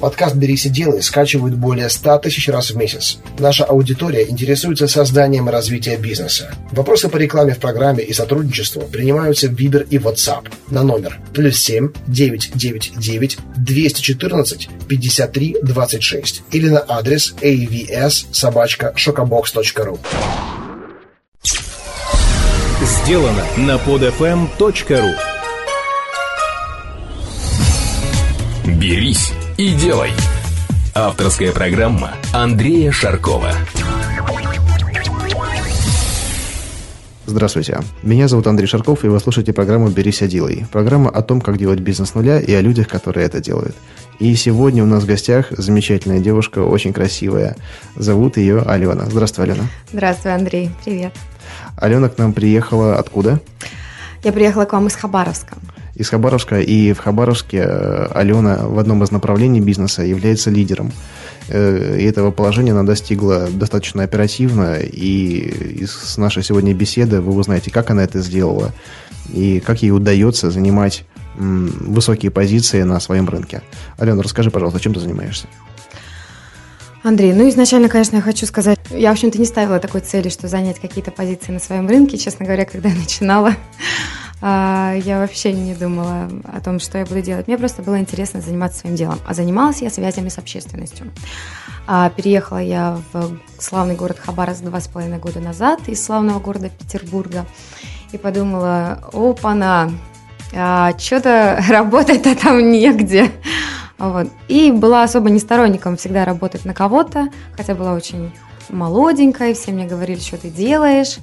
Подкаст «Берись и делай» скачивают более 100 тысяч раз в месяц. Наша аудитория интересуется созданием и развитием бизнеса. Вопросы по рекламе в программе и сотрудничеству принимаются в Viber и WhatsApp на номер плюс 7 999 214 53 26 или на адрес avs собачка шокобокс.ру. Сделано на podfm.ru Берись и делай. Авторская программа Андрея Шаркова. Здравствуйте, меня зовут Андрей Шарков, и вы слушаете программу «Берись и делай». Программа о том, как делать бизнес с нуля и о людях, которые это делают. И сегодня у нас в гостях замечательная девушка, очень красивая. Зовут ее Алена. Здравствуй, Алена. Здравствуй, Андрей. Привет. Алена к нам приехала откуда? Я приехала к вам из Хабаровска из Хабаровска, и в Хабаровске э, Алена в одном из направлений бизнеса является лидером. Э, и этого положения она достигла достаточно оперативно, и из нашей сегодня беседы вы узнаете, как она это сделала, и как ей удается занимать высокие позиции на своем рынке. Алена, расскажи, пожалуйста, чем ты занимаешься? Андрей, ну изначально, конечно, я хочу сказать, я, в общем-то, не ставила такой цели, что занять какие-то позиции на своем рынке. Честно говоря, когда я начинала, я вообще не думала о том, что я буду делать. Мне просто было интересно заниматься своим делом. А занималась я связями с общественностью. А, переехала я в славный город Хабаровск два с половиной года назад из славного города Петербурга. И подумала, опа-на, а, что-то работать-то там негде. Вот. И была особо не сторонником всегда работать на кого-то, хотя была очень молоденькая, все мне говорили, что ты делаешь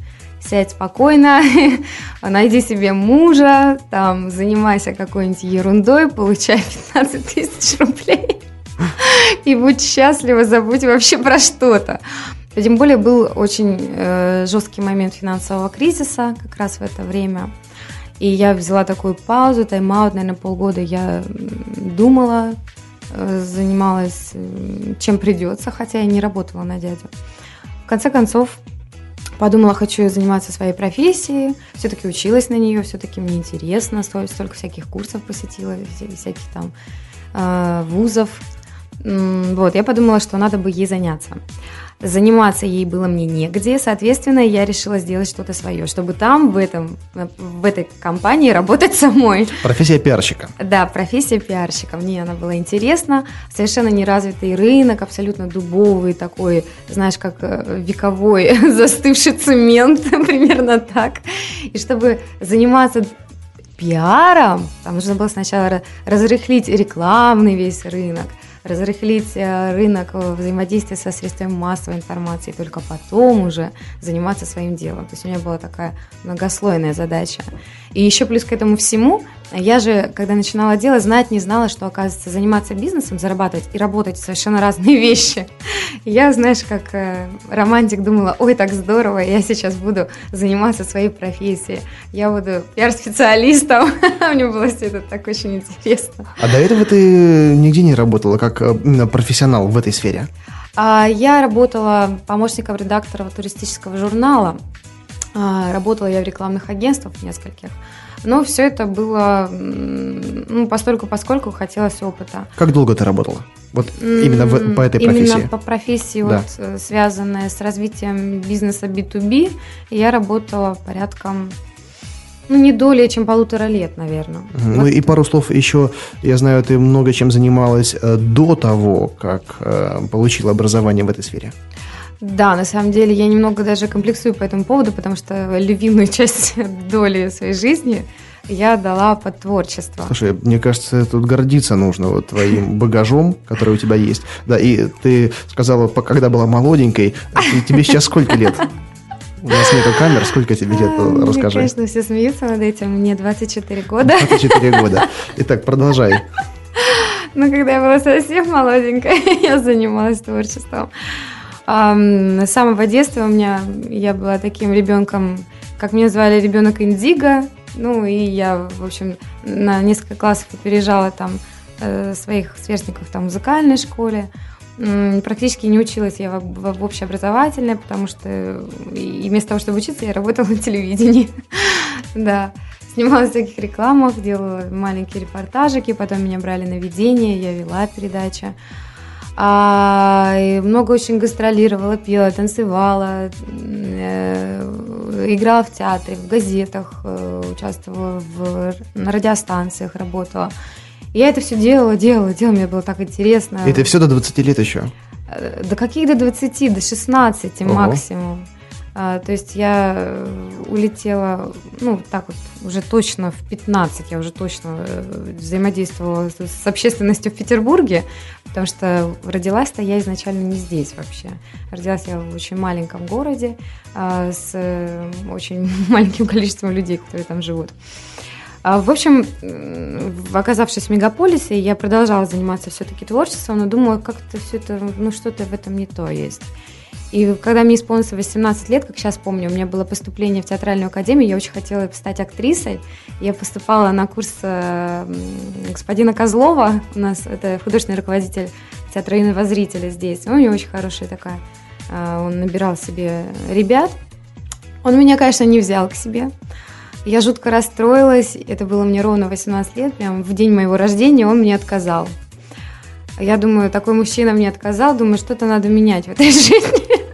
сядь спокойно, найди себе мужа, там, занимайся какой-нибудь ерундой, получай 15 тысяч рублей и будь счастлива, забудь вообще про что-то. Тем более был очень э, жесткий момент финансового кризиса как раз в это время. И я взяла такую паузу, тайм-аут, наверное, полгода я думала, э, занималась э, чем придется, хотя я не работала на дядю. В конце концов, Подумала, хочу заниматься своей профессией, все-таки училась на нее, все-таки мне интересно, столько всяких курсов посетила, всяких там э, вузов. Вот, я подумала, что надо бы ей заняться. Заниматься ей было мне негде, соответственно, я решила сделать что-то свое, чтобы там, в, этом, в этой компании работать самой. Профессия пиарщика. Да, профессия пиарщика. Мне она была интересна. Совершенно неразвитый рынок, абсолютно дубовый такой, знаешь, как э, вековой застывший цемент, примерно так. И чтобы заниматься пиаром, там нужно было сначала разрыхлить рекламный весь рынок – разрыхлить э, рынок взаимодействия со средствами массовой информации, и только потом уже заниматься своим делом. То есть у меня была такая многослойная задача. И еще плюс к этому всему, я же, когда начинала делать, знать не знала, что, оказывается, заниматься бизнесом, зарабатывать и работать совершенно разные вещи. я, знаешь, как э, романтик думала, ой, так здорово, я сейчас буду заниматься своей профессией. Я буду пиар-специалистом. Мне было все это так очень интересно. А до этого ты нигде не работала как э, именно профессионал в этой сфере? А, я работала помощником редактора туристического журнала. А, работала я в рекламных агентствах нескольких. Но все это было, ну, постольку поскольку хотелось опыта. Как долго ты работала? Вот именно в, по этой профессии? Именно по профессии, да. вот, э, связанная с развитием бизнеса B2B, я работала порядком ну, не долее, чем полутора лет, наверное. Ну вот. и пару слов еще, я знаю, ты много чем занималась э, до того, как э, получила образование в этой сфере. Да, на самом деле я немного даже комплексую по этому поводу, потому что любимую часть доли своей жизни я дала под творчество. Слушай, мне кажется, тут гордиться нужно вот твоим багажом, который у тебя есть. Да, и ты сказала, когда была молоденькой, тебе сейчас сколько лет? У нас нету камер, сколько тебе лет, расскажи. Мне, конечно, все смеются над этим, мне 24 года. 24 года. Итак, продолжай. Ну, когда я была совсем молоденькая, я занималась творчеством. С самого детства у меня я была таким ребенком, как меня звали, ребенок Индиго. Ну, и я, в общем, на несколько классов опережала там э, своих сверстников там, в музыкальной школе. Практически не училась я в, общеобразовательной, потому что и вместо того, чтобы учиться, я работала на телевидении. да. Снималась в таких рекламах, делала маленькие репортажики, потом меня брали на ведение, я вела передачи. А, много очень гастролировала, пела, танцевала, э, играла в театре, в газетах, э, участвовала в, на радиостанциях, работала. Я это все делала, делала, делала, мне было так интересно. И это все до 20 лет еще? Э, до каких до 20, до 16 Ого. максимум. А, то есть я э, улетела, ну, так вот, уже точно в 15, я уже точно э, взаимодействовала с, с общественностью в Петербурге, потому что родилась-то я изначально не здесь вообще. Родилась я в очень маленьком городе а, с очень маленьким количеством людей, которые там живут. А, в общем, оказавшись в мегаполисе, я продолжала заниматься все-таки творчеством, но думала, как-то все это, ну, что-то в этом не то есть. И когда мне исполнилось 18 лет, как сейчас помню, у меня было поступление в театральную академию, я очень хотела стать актрисой. Я поступала на курс э, господина Козлова, у нас это художественный руководитель театра юного зрителя здесь. У него очень хорошая такая, э, он набирал себе ребят. Он меня, конечно, не взял к себе. Я жутко расстроилась, это было мне ровно 18 лет, прям в день моего рождения он мне отказал. Я думаю, такой мужчина мне отказал, думаю, что-то надо менять в этой жизни.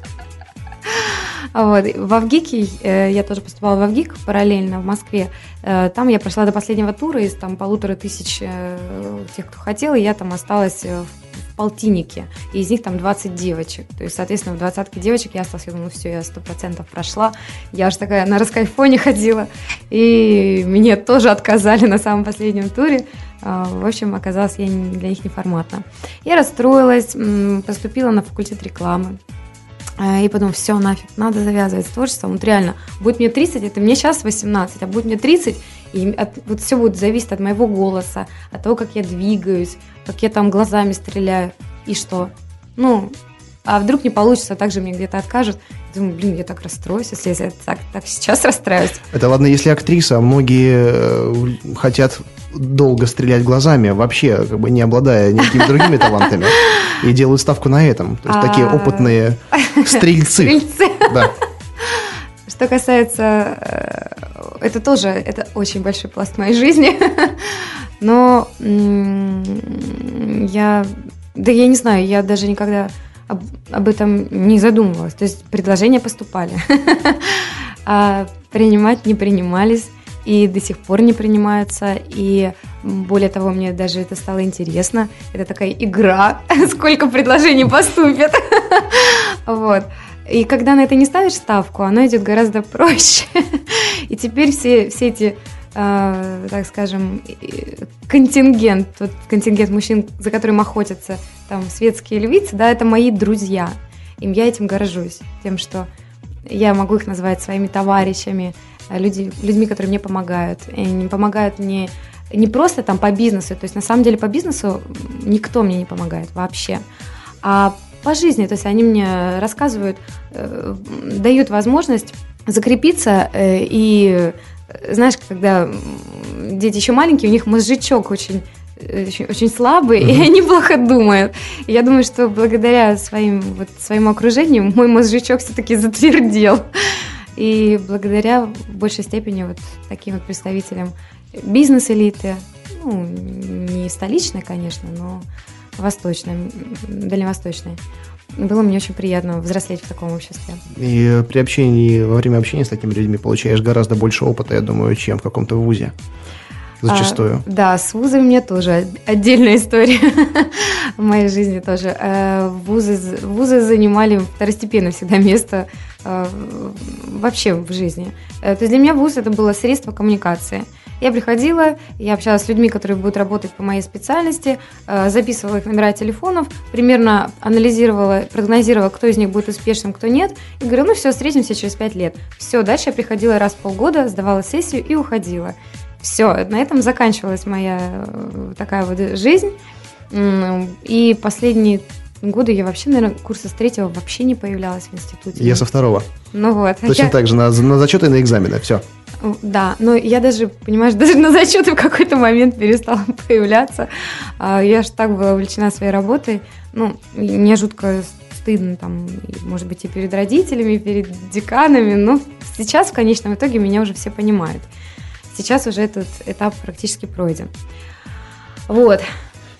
Вот. В Авгике, э, я тоже поступала в Авгик параллельно в Москве. Э, там я прошла до последнего тура из там полутора тысяч э, тех, кто хотел, и я там осталась в полтиннике, и из них там 20 девочек. То есть, соответственно, в двадцатке девочек я осталась, я думаю, ну все, я сто процентов прошла. Я уже такая на раскайфоне ходила, и мне тоже отказали на самом последнем туре. В общем, оказалось, я для них неформатна. Я расстроилась, поступила на факультет рекламы. А, и потом, все, нафиг, надо завязывать с творчеством. Вот реально, будет мне 30, это мне сейчас 18, а будет мне 30, и от, вот все будет зависеть от моего голоса, от того, как я двигаюсь, как я там глазами стреляю. И что? Ну, а вдруг не получится, а также мне где-то откажут. Думаю, блин, я так расстроюсь, если я так, так сейчас расстраиваюсь. Это ладно, если актриса, а многие э, хотят долго стрелять глазами, вообще как бы не обладая никакими другими талантами, и делают ставку на этом. То есть такие а. опытные стрельцы. Стрельцы. Да. Что касается, э, это тоже, это очень большой пласт моей жизни, но я, да я не знаю, я даже никогда об, об этом не задумывалась. То есть предложения поступали, а принимать не принимались и до сих пор не принимаются. И более того, мне даже это стало интересно. Это такая игра, сколько предложений поступит. Вот. И когда на это не ставишь ставку, оно идет гораздо проще. И теперь все, все эти э, так скажем, контингент, вот контингент мужчин, за которым охотятся там светские львицы, да, это мои друзья. И я этим горжусь, тем, что я могу их назвать своими товарищами, Э, люди, людьми, которые мне помогают. И они помогают мне не просто там по бизнесу, то есть на самом деле по бизнесу никто мне не помогает вообще, а по жизни, то есть они мне рассказывают, э, дают возможность закрепиться э, и знаешь, когда дети еще маленькие, у них мозжечок очень очень, очень слабый, mm-hmm. и они плохо думают. И я думаю, что благодаря своим, вот, своему окружению мой мозжечок все-таки затвердел. И благодаря в большей степени вот таким вот представителям бизнес-элиты, ну, не столичной, конечно, но восточной, дальневосточной, было мне очень приятно взрослеть в таком обществе. И при общении, во время общения с такими людьми получаешь гораздо больше опыта, я думаю, чем в каком-то вузе. Зачастую. А, да, с вузами мне тоже отдельная история в моей жизни тоже. Э, вузы, вузы занимали второстепенно всегда место Э, вообще в жизни. Э, то есть для меня вуз это было средство коммуникации. Я приходила, я общалась с людьми, которые будут работать по моей специальности, э, записывала их номера телефонов, примерно анализировала, прогнозировала, кто из них будет успешным, кто нет, и говорила, ну все, встретимся через пять лет. Все, дальше я приходила раз в полгода, сдавала сессию и уходила. Все, на этом заканчивалась моя такая вот жизнь. И последние годы я вообще, наверное, курса с третьего вообще не появлялась в институте. Я со второго. Ну вот. Точно я... так же, на, на зачеты и на экзамены, все. Да, но я даже, понимаешь, даже на зачеты в какой-то момент перестала появляться. А, я же так была увлечена своей работой. Ну, мне жутко стыдно там, может быть, и перед родителями, и перед деканами, но сейчас в конечном итоге меня уже все понимают. Сейчас уже этот этап практически пройден. Вот.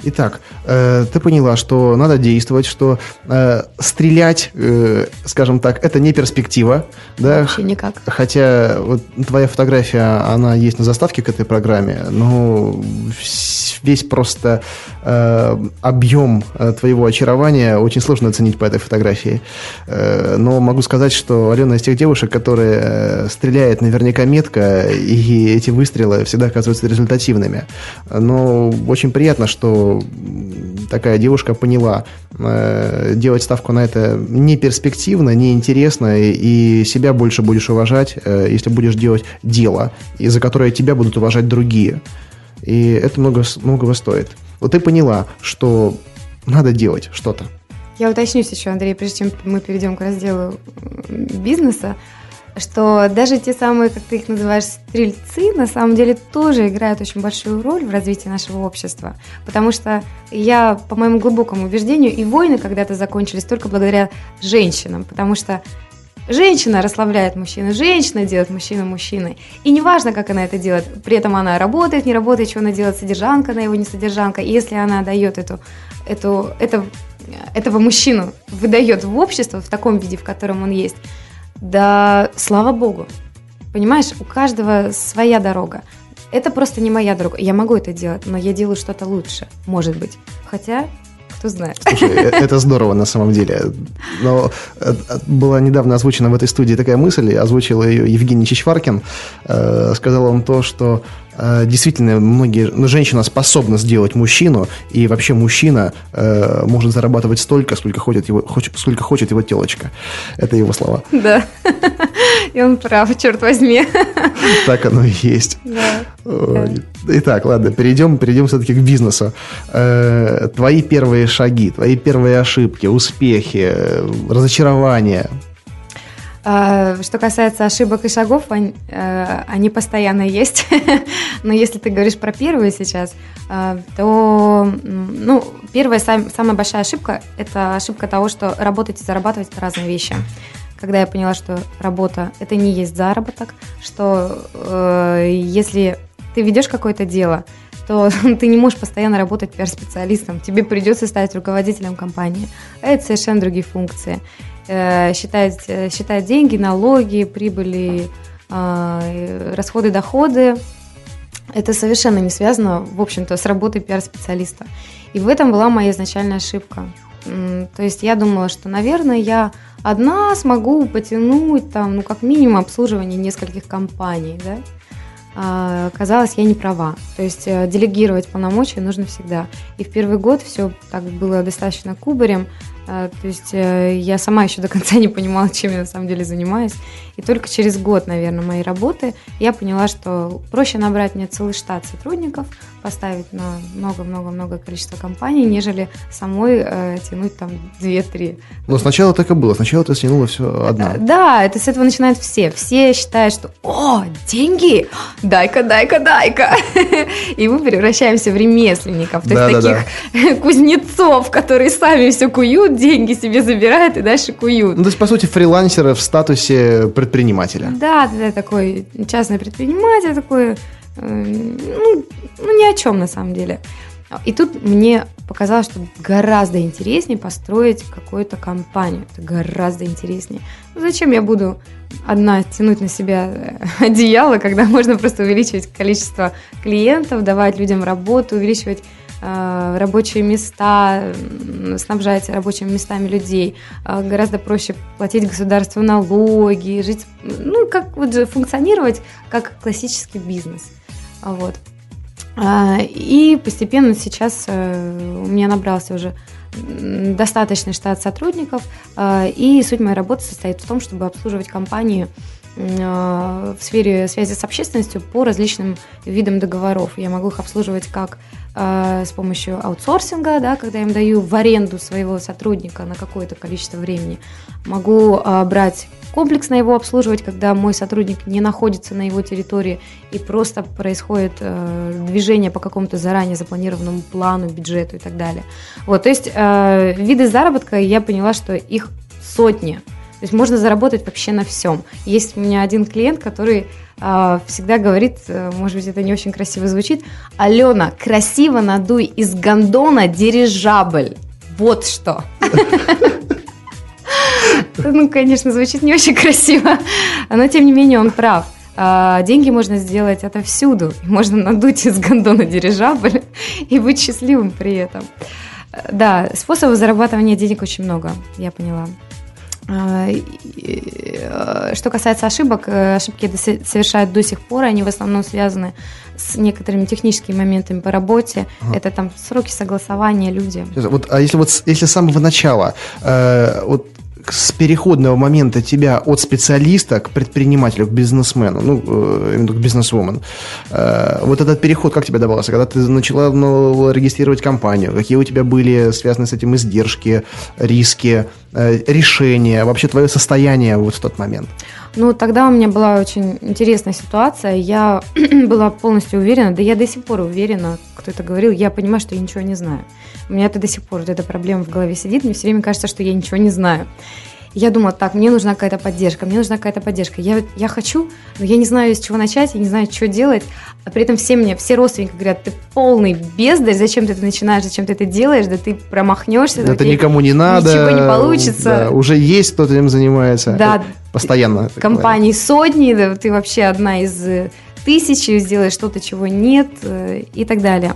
Итак, э, ты поняла, что надо действовать, что э, стрелять, э, скажем так, это не перспектива, да? Вообще никак. Хотя вот твоя фотография, она есть на заставке к этой программе, но весь просто э, объем э, твоего очарования очень сложно оценить по этой фотографии. Э, но могу сказать, что Алена из тех девушек, которые э, стреляет наверняка метко, и эти выстрелы всегда оказываются результативными. Но очень приятно, что такая девушка поняла, э, делать ставку на это не перспективно, не интересно, и себя больше будешь уважать, э, если будешь делать дело, и за которое тебя будут уважать другие. И это много, многого стоит. Вот ты поняла, что надо делать что-то. Я уточнюсь еще, Андрей, прежде чем мы перейдем к разделу бизнеса, что даже те самые, как ты их называешь, стрельцы, на самом деле тоже играют очень большую роль в развитии нашего общества. Потому что я, по моему глубокому убеждению, и войны когда-то закончились только благодаря женщинам, потому что Женщина расслабляет мужчину, женщина делает мужчину мужчиной. И неважно, как она это делает, при этом она работает, не работает, что она делает, содержанка, она его не содержанка. И если она дает эту, эту, это, этого мужчину, выдает в общество в таком виде, в котором он есть, да слава богу. Понимаешь, у каждого своя дорога. Это просто не моя дорога. Я могу это делать, но я делаю что-то лучше, может быть. Хотя кто знает. Слушай, э, это здорово на самом деле. Но э, была недавно озвучена в этой студии такая мысль, озвучил ее Евгений Чичваркин. Э, сказал он то, что Э, действительно многие, ну, женщина способна сделать мужчину, и вообще мужчина э, может зарабатывать столько, сколько хочет его, хочет, сколько хочет его телочка. Это его слова. Да. И он прав, черт возьми. Так оно и есть. Да. Итак, ладно, перейдем, перейдем все-таки к бизнесу. Э, твои первые шаги, твои первые ошибки, успехи, разочарования – а, что касается ошибок и шагов, они, э, они постоянно есть. Но если ты говоришь про первые сейчас, э, то ну, первая, самая большая ошибка – это ошибка того, что работать и зарабатывать – это разные вещи. Когда я поняла, что работа – это не есть заработок, что э, если ты ведешь какое-то дело, то ты не можешь постоянно работать пиар-специалистом, тебе придется стать руководителем компании. А это совершенно другие функции. Э, считать, э, считать деньги, налоги, прибыли, э, расходы, доходы. Это совершенно не связано, в общем-то, с работой пиар-специалиста. И в этом была моя изначальная ошибка. То есть я думала, что, наверное, я одна смогу потянуть там, ну, как минимум, обслуживание нескольких компаний, да. А, казалось, я не права. То есть делегировать полномочия нужно всегда. И в первый год все так было достаточно кубарем. А, то есть э, я сама еще до конца не понимала, чем я на самом деле занимаюсь. И только через год, наверное, моей работы я поняла, что проще набрать мне целый штат сотрудников, поставить на много-много-много количество компаний, нежели самой э, тянуть там 2-3. Но сначала так и было. Сначала ты стянула все одна. Э, да, это с этого начинают все. Все считают, что «О, деньги! Дай-ка, дай-ка, дай-ка!» И мы превращаемся в ремесленников, то есть таких кузнецов, которые сами все куют, деньги себе забирают и дальше куют. Ну, то есть, по сути, фрилансеры в статусе предпринимателя. Да, да, такой частный предприниматель, такой, э, ну, ну, ни о чем на самом деле. И тут мне показалось, что гораздо интереснее построить какую-то компанию. Это гораздо интереснее. Ну, зачем я буду одна тянуть на себя э, одеяло, когда можно просто увеличивать количество клиентов, давать людям работу, увеличивать рабочие места, снабжать рабочими местами людей, э, гораздо проще платить государству налоги, жить, ну, как вот функционировать как классический бизнес. Вот. А, и постепенно сейчас э, у меня набрался уже достаточный штат сотрудников, и суть моей работы состоит в том, чтобы обслуживать компании в сфере связи с общественностью по различным видам договоров. Я могу их обслуживать как э, с помощью аутсорсинга, да, когда я им даю в аренду своего сотрудника на какое-то количество времени. Могу э, брать комплексно его обслуживать, когда мой сотрудник не находится на его территории и просто происходит э, движение по какому-то заранее запланированному плану, бюджету и так далее. Вот, то есть э, виды заработка я поняла, что их сотни. То есть можно заработать вообще на всем. Есть у меня один клиент, который э, всегда говорит, э, может быть, это не очень красиво звучит, Алена, красиво надуй из гондона дирижабль. Вот что. Ну, конечно, звучит не очень красиво, но тем не менее он прав. А, деньги можно сделать отовсюду. Можно надуть из гондона дирижабль и быть счастливым при этом. Да, способов зарабатывания денег очень много, я поняла. А, э, что касается ошибок, э, ошибки совершают до сих пор, они в основном связаны с некоторыми техническими моментами по работе. Ага. Это там сроки согласования, люди. Вот, а если вот если с самого начала, э, вот с переходного момента тебя от специалиста к предпринимателю, к бизнесмену, ну, э, именно к бизнесвумен, э, вот этот переход как тебе давался? Когда ты начала ну, регистрировать компанию, какие у тебя были связаны с этим издержки, риски, э, решения, вообще твое состояние вот в тот момент? Ну, тогда у меня была очень интересная ситуация. Я была полностью уверена, да я до сих пор уверена, кто это говорил, я понимаю, что я ничего не знаю. У меня это до сих пор вот эта проблема в голове сидит, мне все время кажется, что я ничего не знаю. Я думала, так, мне нужна какая-то поддержка, мне нужна какая-то поддержка. Я, я хочу, но я не знаю, с чего начать, я не знаю, что делать. А при этом все мне, все родственники говорят, ты полный бездарь, зачем ты это начинаешь, зачем ты это делаешь, да ты промахнешься. Да это никому не надо. Ничего не получится. Да, уже есть кто-то этим занимается. Да. Постоянно. Компаний сотни, да, ты вообще одна из э, тысячи, сделаешь что-то, чего нет э, и так далее.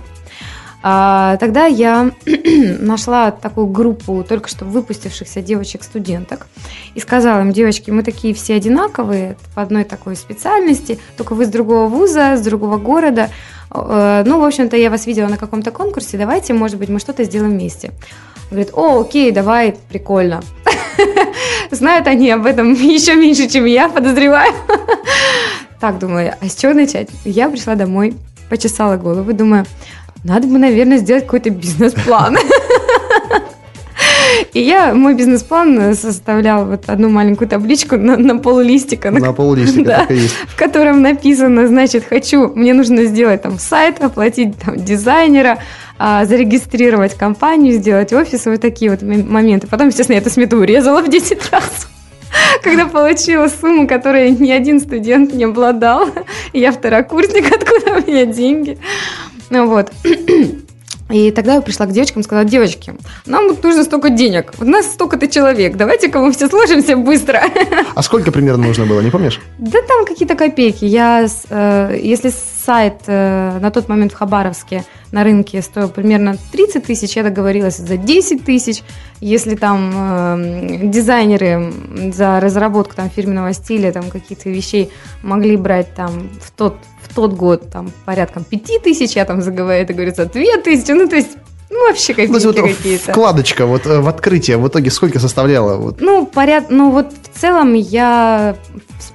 А, тогда я нашла такую группу только что выпустившихся девочек-студенток и сказала им, девочки, мы такие все одинаковые, по одной такой специальности, только вы с другого вуза, с другого города. Э, ну, в общем-то, я вас видела на каком-то конкурсе, давайте, может быть, мы что-то сделаем вместе. Говорит, о, окей, давай, прикольно. Знают они об этом еще меньше, чем я, подозреваю. Так, думаю, а с чего начать? Я пришла домой, почесала голову, думаю, надо бы, наверное, сделать какой-то бизнес-план. И я мой бизнес-план составлял вот одну маленькую табличку на, на полулистика. На, на полулистика, да, так и есть. В котором написано, значит, хочу, мне нужно сделать там сайт, оплатить там дизайнера, а, зарегистрировать компанию, сделать офис, вот такие вот моменты. Потом, естественно, я эту смету урезала в 10 раз когда получила сумму, которую ни один студент не обладал. Я второкурсник, откуда у меня деньги. Ну вот. И тогда я пришла к девочкам и сказала, девочки, нам вот нужно столько денег, у нас столько-то человек, давайте-ка мы все сложимся быстро. А сколько примерно нужно было, не помнишь? Да там какие-то копейки. Я, э, если сайт э, на тот момент в Хабаровске на рынке стоил примерно 30 тысяч, я договорилась за 10 тысяч. Если там э, дизайнеры за разработку там фирменного стиля, там каких-то вещей могли брать там в тот тот год там порядком 5 тысяч, я там заговорила, это говорится, 2 тысячи, ну то есть ну, вообще какие-то. Ну, вот какие-то. Вкладочка вот э, в открытие в итоге сколько составляла? Вот? Ну, поряд... ну, вот в целом я,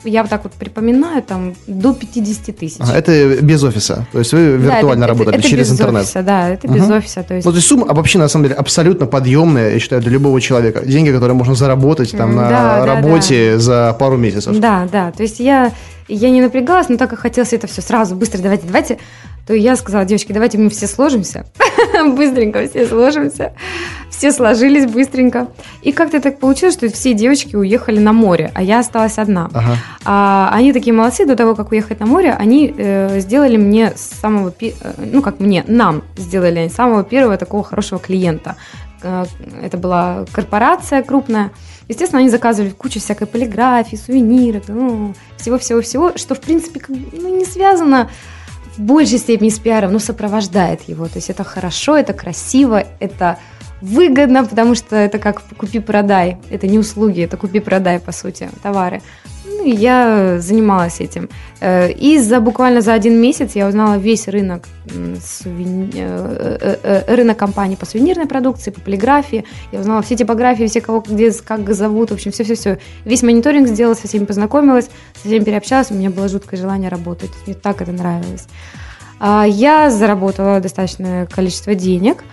я вот так вот припоминаю, там, до 50 тысяч. Ага, это без офиса? То есть вы виртуально да, работали это, это через без интернет? Офиса, да, это без угу. офиса. То есть... Ну, то есть сумма а вообще, на самом деле, абсолютно подъемная, я считаю, для любого человека. Деньги, которые можно заработать там на да, работе да. за пару месяцев. Да, да, то есть я я не напрягалась, но так как хотелось это все сразу, быстро, давайте, давайте, то я сказала, девочки, давайте мы все сложимся. Быстренько все сложимся. Все сложились быстренько. И как-то так получилось, что все девочки уехали на море, а я осталась одна. Ага. А, они такие молодцы, до того, как уехать на море, они э, сделали мне самого, э, ну как мне, нам сделали они самого первого такого хорошего клиента. Э, это была корпорация крупная. Естественно, они заказывали кучу всякой полиграфии, сувениров, ну, всего-всего-всего, что, в принципе, ну, не связано в большей степени с пиаром, но сопровождает его. То есть это хорошо, это красиво, это выгодно, потому что это как купи-продай. Это не услуги, это купи-продай, по сути, товары. Ну, я занималась этим. Э, и за буквально за один месяц я узнала весь рынок, сувени... Э, э, рынок компаний по сувенирной продукции, по полиграфии. Я узнала все типографии, все кого где, как зовут, в общем, все-все-все. Весь мониторинг сделала, со всеми познакомилась, со всеми переобщалась, у меня было жуткое желание работать. Мне так это нравилось. А, я заработала достаточное количество денег,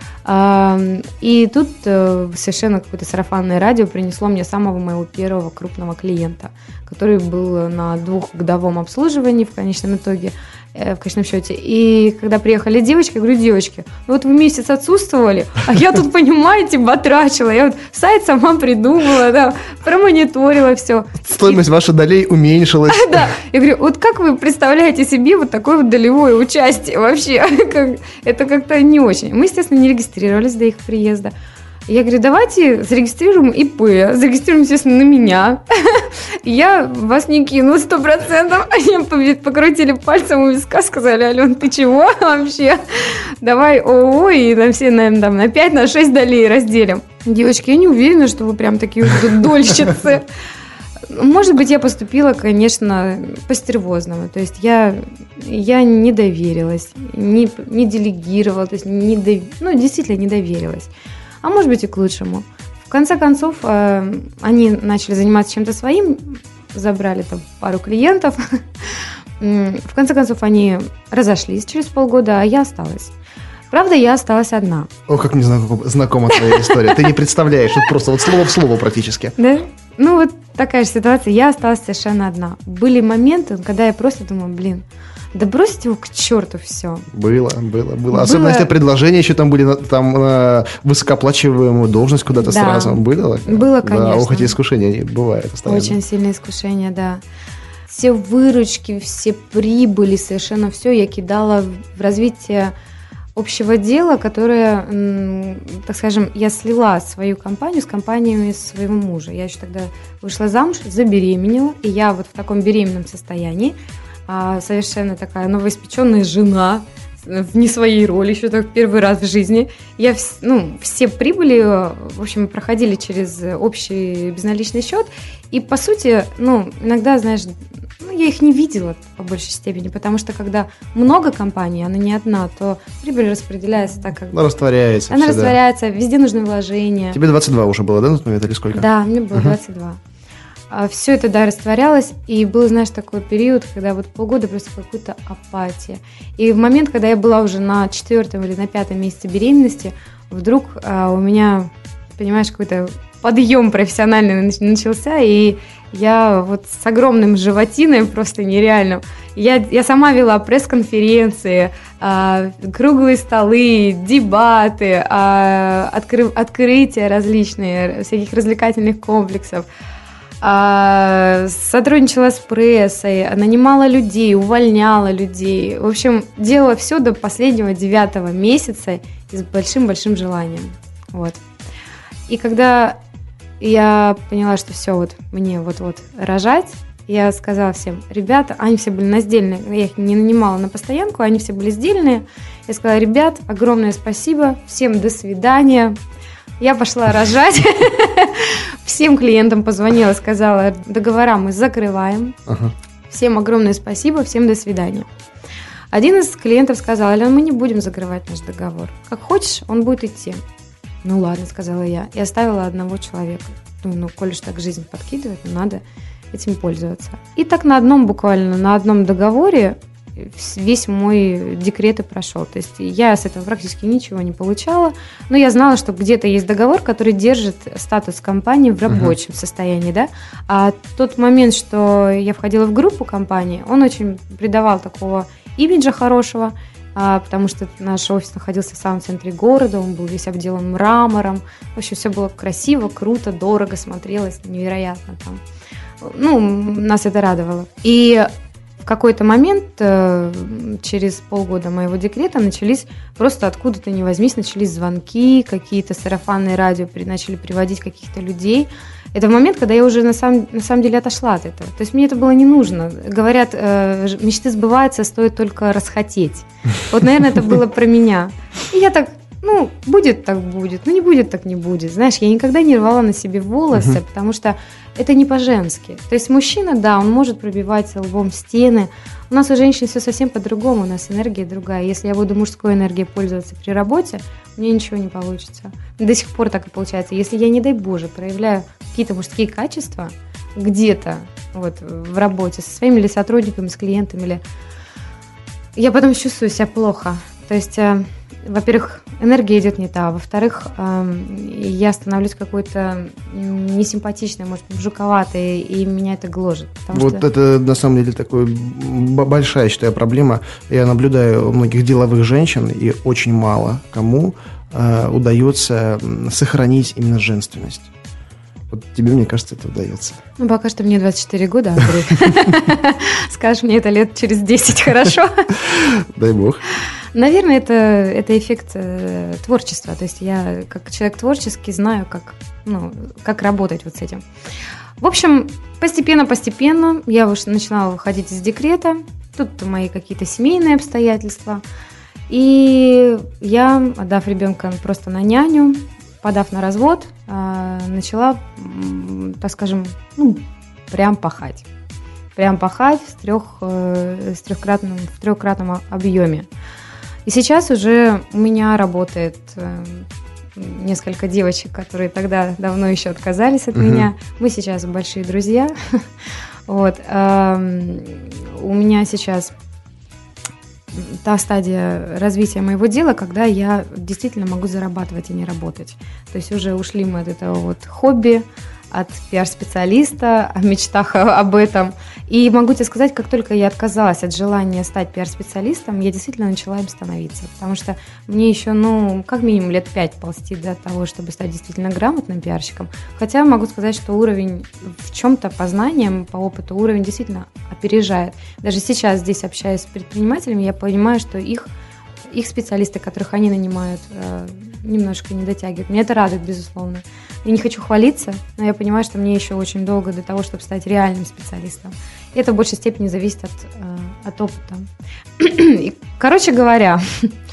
и тут э, совершенно какое-то сарафанное радио принесло мне самого моего первого крупного клиента, который был на двухгодовом обслуживании в конечном итоге. Э, в конечном счете. И когда приехали девочки, я говорю, девочки, ну вот вы месяц отсутствовали, а я тут, понимаете, батрачила. Я вот сайт сама придумала, да, промониторила все. Стоимость ваших долей уменьшилась. Да, я говорю, вот как вы представляете себе вот такое вот долевое участие вообще? Это как-то не очень. Мы, естественно, не регистрировались до их приезда. Я говорю, давайте зарегистрируем ИП, зарегистрируем, естественно, на меня. Я вас не кину сто процентов. Они покрутили пальцем у виска, сказали, Ален, ты чего вообще? Давай ООО и на все, наверное, там, на 5, на 6 долей разделим. Девочки, я не уверена, что вы прям такие дольщицы. Может быть, я поступила, конечно, по-стервозному. То есть я, я не доверилась, не, не делегировала, то есть не дов... ну, действительно не доверилась а может быть и к лучшему. В конце концов, э, они начали заниматься чем-то своим, забрали там пару клиентов. В конце концов, они разошлись через полгода, а я осталась. Правда, я осталась одна. О, как мне знакома, знакома твоя история. Ты не представляешь, это просто вот слово в слово практически. Да? Ну, вот такая же ситуация. Я осталась совершенно одна. Были моменты, когда я просто думаю, блин, да бросить его к черту все. Было, было, было. Особенно было... если предложения еще там были там на высокооплачиваемую должность куда-то да. сразу. Было? Было, конечно. Да, ох, эти искушения бывают постоянно. Очень сильные искушения, да. Все выручки, все прибыли, совершенно все я кидала в развитие общего дела, которое, так скажем, я слила свою компанию с компаниями своего мужа. Я еще тогда вышла замуж, забеременела, и я вот в таком беременном состоянии а, совершенно такая новоиспеченная жена, в не своей роли, еще так первый раз в жизни. Я, ну, все прибыли, в общем, проходили через общий безналичный счет. И, по сути, ну, иногда, знаешь, ну, я их не видела по большей степени, потому что когда много компаний, она не одна, то прибыль распределяется так, как... Она растворяется. Она всегда. растворяется, везде нужны вложения. Тебе 22 уже было, да, на тот момент, или сколько? Да, мне было 22. А все это, да, растворялось, и был, знаешь, такой период, когда вот полгода просто какая-то апатия. И в момент, когда я была уже на четвертом или на пятом месяце беременности, вдруг а, у меня, понимаешь, какой-то подъем профессиональный начался, и я вот с огромным животиной, просто нереальным, я, я сама вела пресс-конференции, а, круглые столы, дебаты, а, откры, открытия различные, всяких развлекательных комплексов, а, сотрудничала с прессой, нанимала людей, увольняла людей. В общем, делала все до последнего девятого месяца и с большим-большим желанием. Вот. И когда я поняла, что все, вот мне вот-вот рожать, я сказала всем, ребята, они все были на сдельные, я их не нанимала на постоянку, они все были сдельные. Я сказала, ребят, огромное спасибо, всем до свидания, я пошла рожать. Всем клиентам позвонила, сказала, договора мы закрываем. Ага. Всем огромное спасибо, всем до свидания. Один из клиентов сказал, Алена, мы не будем закрывать наш договор. Как хочешь, он будет идти. Ну ладно, сказала я. И оставила одного человека. Думаю, ну, коль уж так жизнь подкидывает, ну, надо этим пользоваться. И так на одном буквально, на одном договоре весь мой декрет и прошел. То есть я с этого практически ничего не получала, но я знала, что где-то есть договор, который держит статус компании в рабочем uh-huh. состоянии, да. А тот момент, что я входила в группу компании, он очень придавал такого имиджа хорошего, а, потому что наш офис находился в самом центре города, он был весь обделан мрамором. В общем, все было красиво, круто, дорого смотрелось, невероятно там. Ну, нас это радовало. И в какой-то момент, э, через полгода моего декрета, начались просто откуда-то не возьмись, начались звонки, какие-то сарафанные радио начали приводить каких-то людей. Это момент, когда я уже на самом, на самом деле отошла от этого. То есть мне это было не нужно. Говорят, э, мечты сбываются, стоит только расхотеть. Вот, наверное, это было про меня. И я так ну, будет так будет, ну не будет так не будет. Знаешь, я никогда не рвала на себе волосы, uh-huh. потому что это не по-женски. То есть мужчина, да, он может пробивать лбом стены. У нас у женщин все совсем по-другому, у нас энергия другая. Если я буду мужской энергией пользоваться при работе, мне ничего не получится. До сих пор так и получается. Если я, не дай Боже, проявляю какие-то мужские качества где-то вот в работе со своими или сотрудниками, с клиентами, или я потом чувствую себя плохо. То есть э, во-первых, энергия идет не та, во-вторых, я становлюсь какой-то несимпатичной, может, жуковатой, и меня это гложет. Вот что... это, на самом деле, такая большая, считаю, проблема. Я наблюдаю многих деловых женщин, и очень мало кому э, удается сохранить именно женственность. Вот тебе, мне кажется, это удается. Ну, пока что мне 24 года, Андрей. Скажешь мне это лет через 10, хорошо? Дай бог. Наверное, это, это эффект э, творчества. То есть я, как человек творческий, знаю, как, ну, как работать вот с этим. В общем, постепенно-постепенно я уже начинала выходить из декрета. Тут мои какие-то семейные обстоятельства. И я, отдав ребенка просто на няню, подав на развод, э, начала, так скажем, ну, прям пахать. Прям пахать в, трех, э, с трехкратном, в трехкратном объеме. И сейчас уже у меня работает э, несколько девочек, которые тогда давно еще отказались от угу. меня. Мы сейчас большие друзья. вот. у меня сейчас та стадия развития моего дела, когда я действительно могу зарабатывать и не работать. То есть уже ушли мы от этого вот хобби, от пиар-специалиста, о мечтах об этом. И могу тебе сказать, как только я отказалась от желания стать пиар-специалистом, я действительно начала им становиться. Потому что мне еще, ну, как минимум лет пять ползти до того, чтобы стать действительно грамотным пиарщиком. Хотя могу сказать, что уровень в чем-то по знаниям, по опыту, уровень действительно опережает. Даже сейчас здесь общаясь с предпринимателями, я понимаю, что их их специалисты, которых они нанимают, э, немножко не дотягивают. Меня это радует, безусловно. Я не хочу хвалиться, но я понимаю, что мне еще очень долго до того, чтобы стать реальным специалистом. И это в большей степени зависит от, э, от опыта. Короче говоря,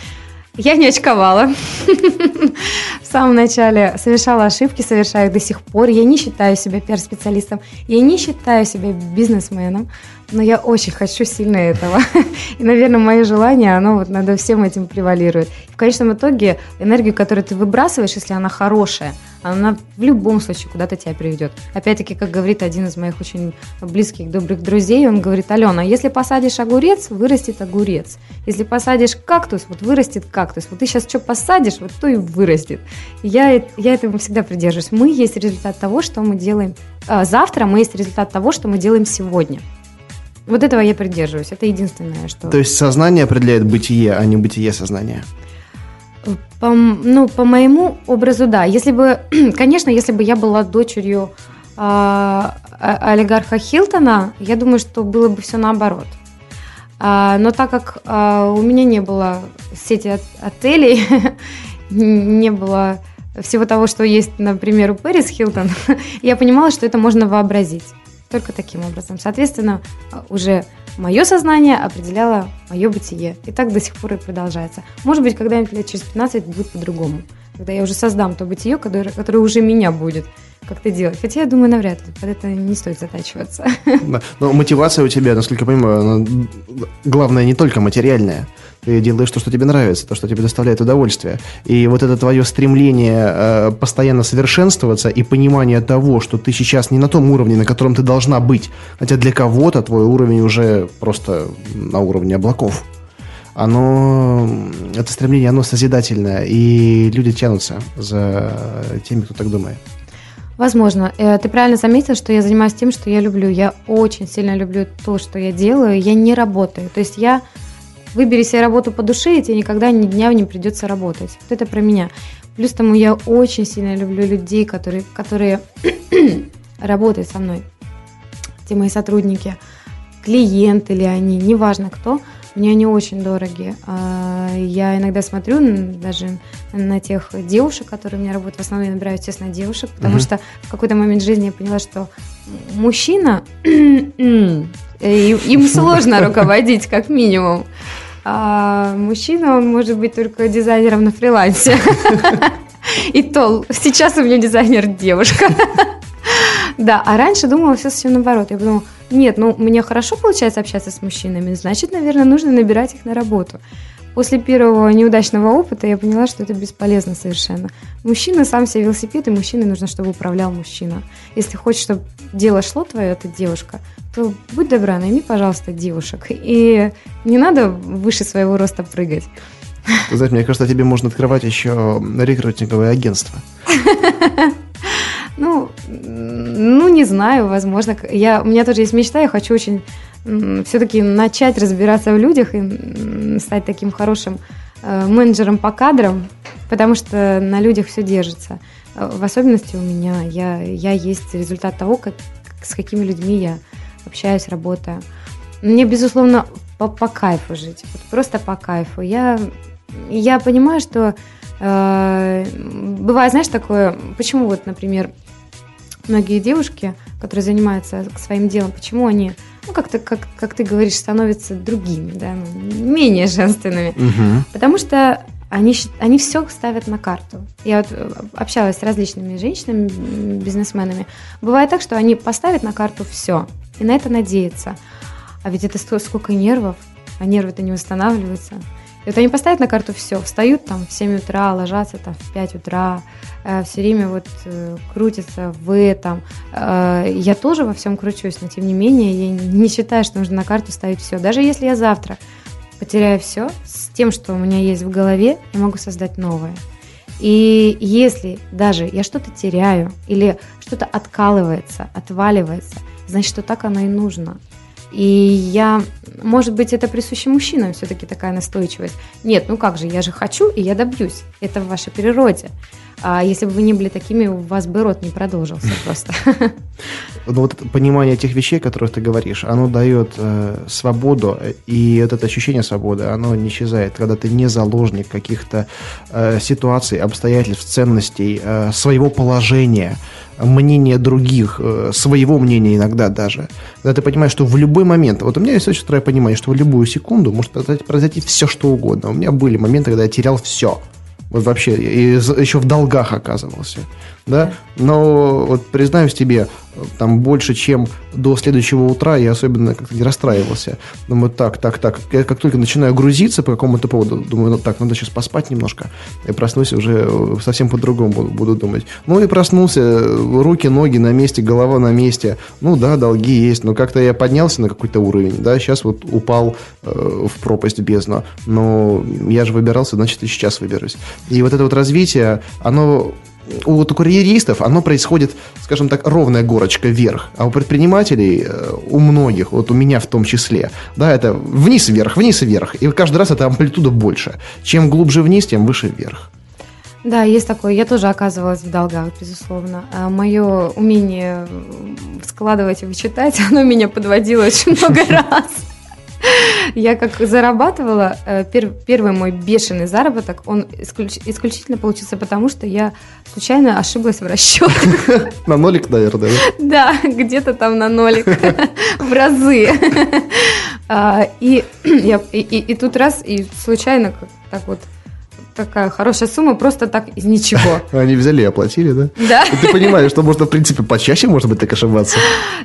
я не очковала. В самом начале совершала ошибки, совершаю их до сих пор. Я не считаю себя пиар-специалистом, я не считаю себя бизнесменом, но я очень хочу сильно этого. И, наверное, мое желание, оно вот над всем этим превалирует. В конечном итоге энергию, которую ты выбрасываешь, если она хорошая, она в любом случае куда-то тебя приведет. Опять-таки, как говорит один из моих очень близких, добрых друзей, он говорит, Алена, если посадишь огурец, вырастет огурец. Если посадишь кактус, вот вырастет кактус. Вот ты сейчас что посадишь, вот то и вырастет. Я, я этому всегда придерживаюсь. Мы есть результат того, что мы делаем а, завтра, мы есть результат того, что мы делаем сегодня. Вот этого я придерживаюсь. Это единственное, что... То есть сознание определяет бытие, а не бытие сознания? По, ну, по моему образу, да. Если бы, конечно, если бы я была дочерью э, олигарха Хилтона, я думаю, что было бы все наоборот. А, но так как а, у меня не было сети от, отелей, не было всего того, что есть, например, у Пэрис Хилтон, я понимала, что это можно вообразить. Только таким образом. Соответственно, уже мое сознание определяло мое бытие. И так до сих пор и продолжается. Может быть, когда-нибудь лет через 15 будет по-другому. Когда я уже создам то бытие, которое, которое уже меня будет как-то делать. Хотя я думаю, навряд ли. Под это не стоит затачиваться. Да. Но мотивация у тебя, насколько я понимаю, главное не только материальная. Ты делаешь то, что тебе нравится, то, что тебе доставляет удовольствие. И вот это твое стремление э, постоянно совершенствоваться и понимание того, что ты сейчас не на том уровне, на котором ты должна быть. Хотя для кого-то твой уровень уже просто на уровне облаков оно, это стремление, оно созидательное, и люди тянутся за теми, кто так думает. Возможно. Э, ты правильно заметил, что я занимаюсь тем, что я люблю. Я очень сильно люблю то, что я делаю. Я не работаю. То есть я выбери себе работу по душе, и тебе никогда ни дня не придется работать. Вот это про меня. Плюс тому я очень сильно люблю людей, которые, которые работают со мной. Те мои сотрудники, клиенты ли они, неважно кто – мне они очень дороги. А, я иногда смотрю даже на тех девушек, которые у меня работают. В основном я набираю, естественно, девушек, потому uh-huh. что в какой-то момент жизни я поняла, что мужчина, им сложно руководить, как минимум. А мужчина, он может быть только дизайнером на фрилансе. И то, сейчас у меня дизайнер девушка. Да, а раньше думала все совсем наоборот. Я подумала, нет, ну, мне хорошо получается общаться с мужчинами, значит, наверное, нужно набирать их на работу. После первого неудачного опыта я поняла, что это бесполезно совершенно. Мужчина сам себе велосипед, и мужчине нужно, чтобы управлял мужчина. Если хочешь, чтобы дело шло твое, это девушка, то будь добра, найми, пожалуйста, девушек. И не надо выше своего роста прыгать. Ты знаешь, мне кажется, тебе можно открывать еще рекрутинговое агентство. Ну, ну, не знаю, возможно. Я, у меня тоже есть мечта, я хочу очень все-таки начать разбираться в людях и стать таким хорошим э, менеджером по кадрам, потому что на людях все держится. Э, в особенности у меня я, я есть результат того, как, с какими людьми я общаюсь, работаю. Мне, безусловно, по, по кайфу жить, вот просто по кайфу. Я, я понимаю, что э, бывает, знаешь, такое, почему вот, например, многие девушки, которые занимаются своим делом, почему они, ну, как-то, как, как ты говоришь, становятся другими, да, ну, менее женственными. Угу. Потому что они, они все ставят на карту. Я вот э, общалась с различными женщинами, бизнесменами. Бывает так, что они поставят на карту все и на это надеются. А ведь это сколько нервов, а нервы-то не восстанавливаются. И вот они поставят на карту все, встают там в 7 утра, ложатся там в 5 утра, э, все время вот э, крутятся в этом. Э, я тоже во всем кручусь, но тем не менее я не считаю, что нужно на карту ставить все. Даже если я завтра потеряю все, с тем, что у меня есть в голове, я могу создать новое. И если даже я что-то теряю или что-то откалывается, отваливается, значит, что так оно и нужно. И я, может быть, это присуще мужчинам все-таки такая настойчивость. Нет, ну как же, я же хочу, и я добьюсь. Это в вашей природе. А если бы вы не были такими, у вас бы рот не продолжился просто. Ну вот понимание этих вещей, которых ты говоришь, оно дает э, свободу, и вот это ощущение свободы, оно не исчезает, когда ты не заложник каких-то э, ситуаций, обстоятельств, ценностей, э, своего положения, мнения других, э, своего мнения иногда даже. Когда ты понимаешь, что в любой момент, вот у меня есть очень острое понимание, что в любую секунду может произойти, произойти все, что угодно. У меня были моменты, когда я терял все – вот вообще, и еще в долгах оказывался. Да? Но вот признаюсь тебе, там больше, чем до следующего утра, я особенно как-то не расстраивался. Думаю, так, так, так. Я как только начинаю грузиться по какому-то поводу, думаю, ну так, надо сейчас поспать немножко. И проснусь уже э, совсем по-другому буду, буду думать. Ну и проснулся, руки, ноги на месте, голова на месте. Ну да, долги есть, но как-то я поднялся на какой-то уровень, да, сейчас вот упал э, в пропасть, в бездну. Но я же выбирался, значит и сейчас выберусь. И вот это вот развитие, оно у, карьеристов оно происходит, скажем так, ровная горочка вверх, а у предпринимателей, э, у многих, вот у меня в том числе, да, это вниз-вверх, вниз-вверх, и каждый раз это амплитуда больше. Чем глубже вниз, тем выше вверх. Да, есть такое. Я тоже оказывалась в долгах, безусловно. А мое умение складывать и вычитать, оно меня подводило очень много раз. Я как зарабатывала, э, первый мой бешеный заработок, он исключительно получился потому, что я случайно ошиблась в расчетах. На нолик, наверное, да? Да, где-то там на нолик, в разы. А, и, я, и, и тут раз, и случайно так вот такая хорошая сумма просто так из ничего. Они взяли и оплатили, да? Да. И ты понимаешь, что можно, в принципе, почаще, может быть, так ошибаться.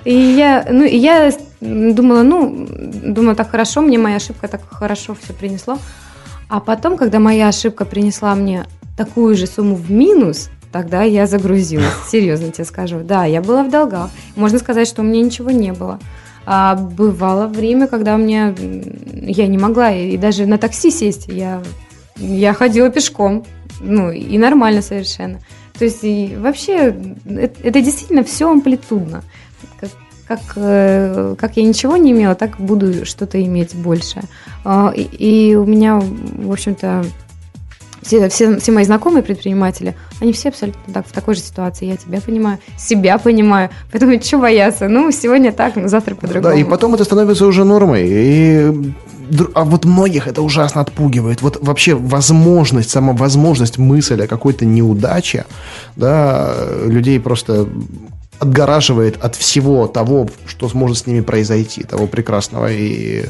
И я, ну, и я думала, ну, думаю, так хорошо, мне моя ошибка так хорошо все принесло. А потом, когда моя ошибка принесла мне такую же сумму в минус, тогда я загрузилась. Серьезно тебе скажу. Да, я была в долгах. Можно сказать, что у меня ничего не было. А бывало время, когда мне я не могла и даже на такси сесть. Я я ходила пешком, ну, и нормально совершенно. То есть и вообще это, это действительно все амплитудно. Как, как, э, как я ничего не имела, так буду что-то иметь больше. А, и, и у меня, в общем-то, все, все, все мои знакомые предприниматели, они все абсолютно так, в такой же ситуации. Я тебя понимаю, себя понимаю. Поэтому что бояться? Ну, сегодня так, завтра по-другому. Да, и потом это становится уже нормой. И а вот многих это ужасно отпугивает. Вот вообще возможность, сама возможность мысль о какой-то неудаче, да, людей просто отгораживает от всего того, что сможет с ними произойти, того прекрасного, и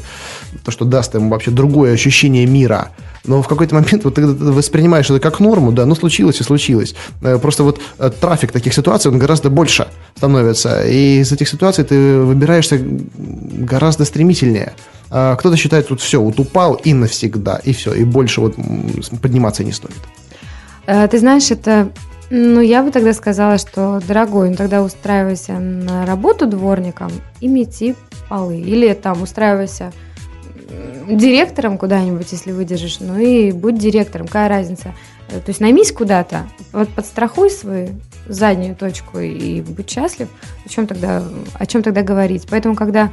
то, что даст им вообще другое ощущение мира. Но в какой-то момент вот ты воспринимаешь это как норму, да, ну случилось и случилось. Э, просто вот э, трафик таких ситуаций, он гораздо больше становится. И из этих ситуаций ты выбираешься гораздо стремительнее. А кто-то считает, тут все, вот упал и навсегда, и все, и больше вот подниматься не стоит. Э, ты знаешь, это ну, я бы тогда сказала, что, дорогой, ну тогда устраивайся на работу дворником и мети полы. Или там устраивайся директором куда-нибудь, если выдержишь, ну и будь директором, какая разница. Э, то есть наймись куда-то, вот подстрахуй свою заднюю точку и будь счастлив. О чем тогда, о чем тогда говорить? Поэтому, когда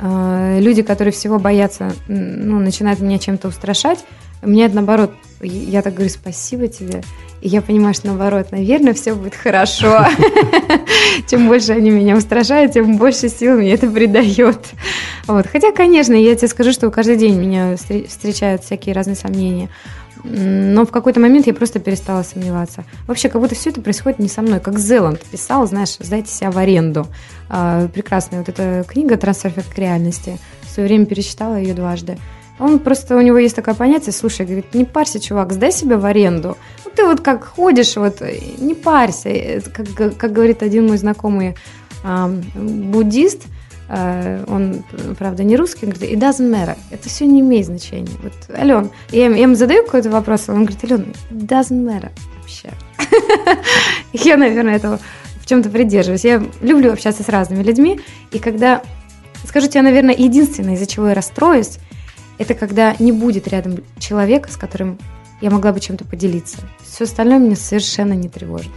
э, люди, которые всего боятся, ну, начинают меня чем-то устрашать, мне наоборот, я так говорю, спасибо тебе. И я понимаю, что наоборот, наверное, все будет хорошо. Чем больше они меня устрашают, тем больше сил мне это придает. Вот. Хотя, конечно, я тебе скажу, что каждый день меня встречают всякие разные сомнения. Но в какой-то момент я просто перестала сомневаться. Вообще, как будто все это происходит не со мной. Как Зеланд писал, знаешь, сдайте себя в аренду. А, прекрасная вот эта книга «Трансфер к реальности». В свое время перечитала ее дважды. Он просто, у него есть такое понятие, слушай, говорит, не парься, чувак, сдай себя в аренду. Ну, ты вот как ходишь, вот, не парься. Как, как говорит один мой знакомый э, буддист, э, он, правда, не русский, он говорит, it doesn't matter, это все не имеет значения. Вот, Ален, я, я ему задаю какой-то вопрос, он говорит, Ален, it doesn't matter вообще. Я, наверное, этого в чем-то придерживаюсь. Я люблю общаться с разными людьми, и когда, скажу тебе, наверное, единственное, из-за чего я расстроюсь, это когда не будет рядом человека, с которым я могла бы чем-то поделиться. Все остальное меня совершенно не тревожит.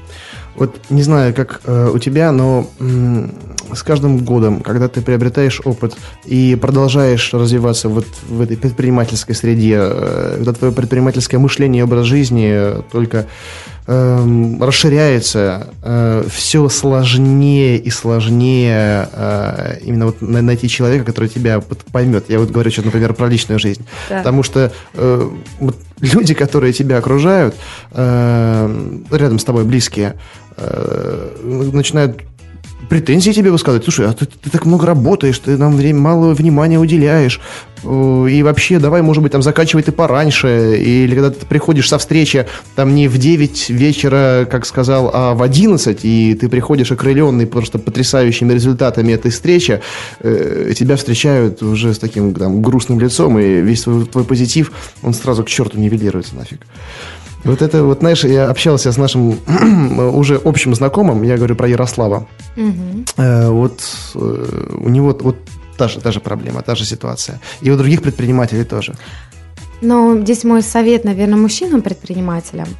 Вот не знаю, как э, у тебя, но м- с каждым годом, когда ты приобретаешь опыт и продолжаешь развиваться вот в этой предпринимательской среде, э, когда твое предпринимательское мышление и образ жизни только э, расширяется, э, все сложнее и сложнее э, именно вот найти человека, который тебя поймет. Я вот говорю, что, например, про личную жизнь. Да. Потому что э, вот люди, которые тебя окружают, э, рядом с тобой близкие, э, начинают претензии тебе высказывать. Слушай, а ты, ты так много работаешь, ты нам время, мало внимания уделяешь. И вообще, давай, может быть, там заканчивай ты пораньше. Или когда ты приходишь со встречи, там не в 9 вечера, как сказал, а в 11, и ты приходишь окрыленный просто потрясающими результатами этой встречи, э, тебя встречают уже с таким там, грустным лицом, и весь твой, твой позитив, он сразу к черту нивелируется нафиг. Вот это вот, знаешь, я общался с нашим уже общим знакомым, я говорю про Ярослава. Угу. Э, вот э, у него вот та же, та же проблема, та же ситуация. И у других предпринимателей тоже. Но здесь мой совет, наверное, мужчинам-предпринимателям –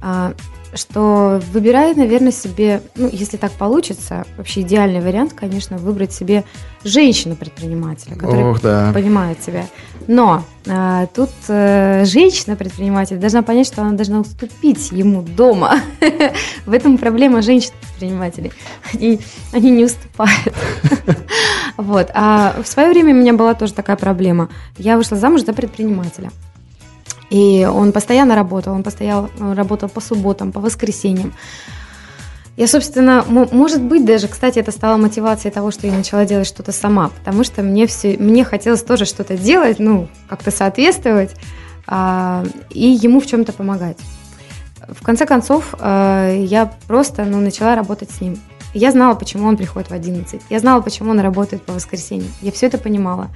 а, что выбирай, наверное, себе, ну, если так получится, вообще идеальный вариант, конечно, выбрать себе женщину-предпринимателя, которая Ох, да. понимает себя. Но а, тут а, женщина-предприниматель должна понять, что она должна уступить ему дома. В этом проблема женщин-предпринимателей. Они, они не уступают. Вот. А в свое время у меня была тоже такая проблема. Я вышла замуж за предпринимателя. И он постоянно работал, он постоянно работал по субботам, по воскресеньям. Я, собственно, может быть, даже, кстати, это стало мотивацией того, что я начала делать что-то сама, потому что мне все, мне хотелось тоже что-то делать, ну, как-то соответствовать, а, и ему в чем-то помогать. В конце концов, а, я просто, ну, начала работать с ним. Я знала, почему он приходит в 11. Я знала, почему он работает по воскресеньям. Я все это понимала.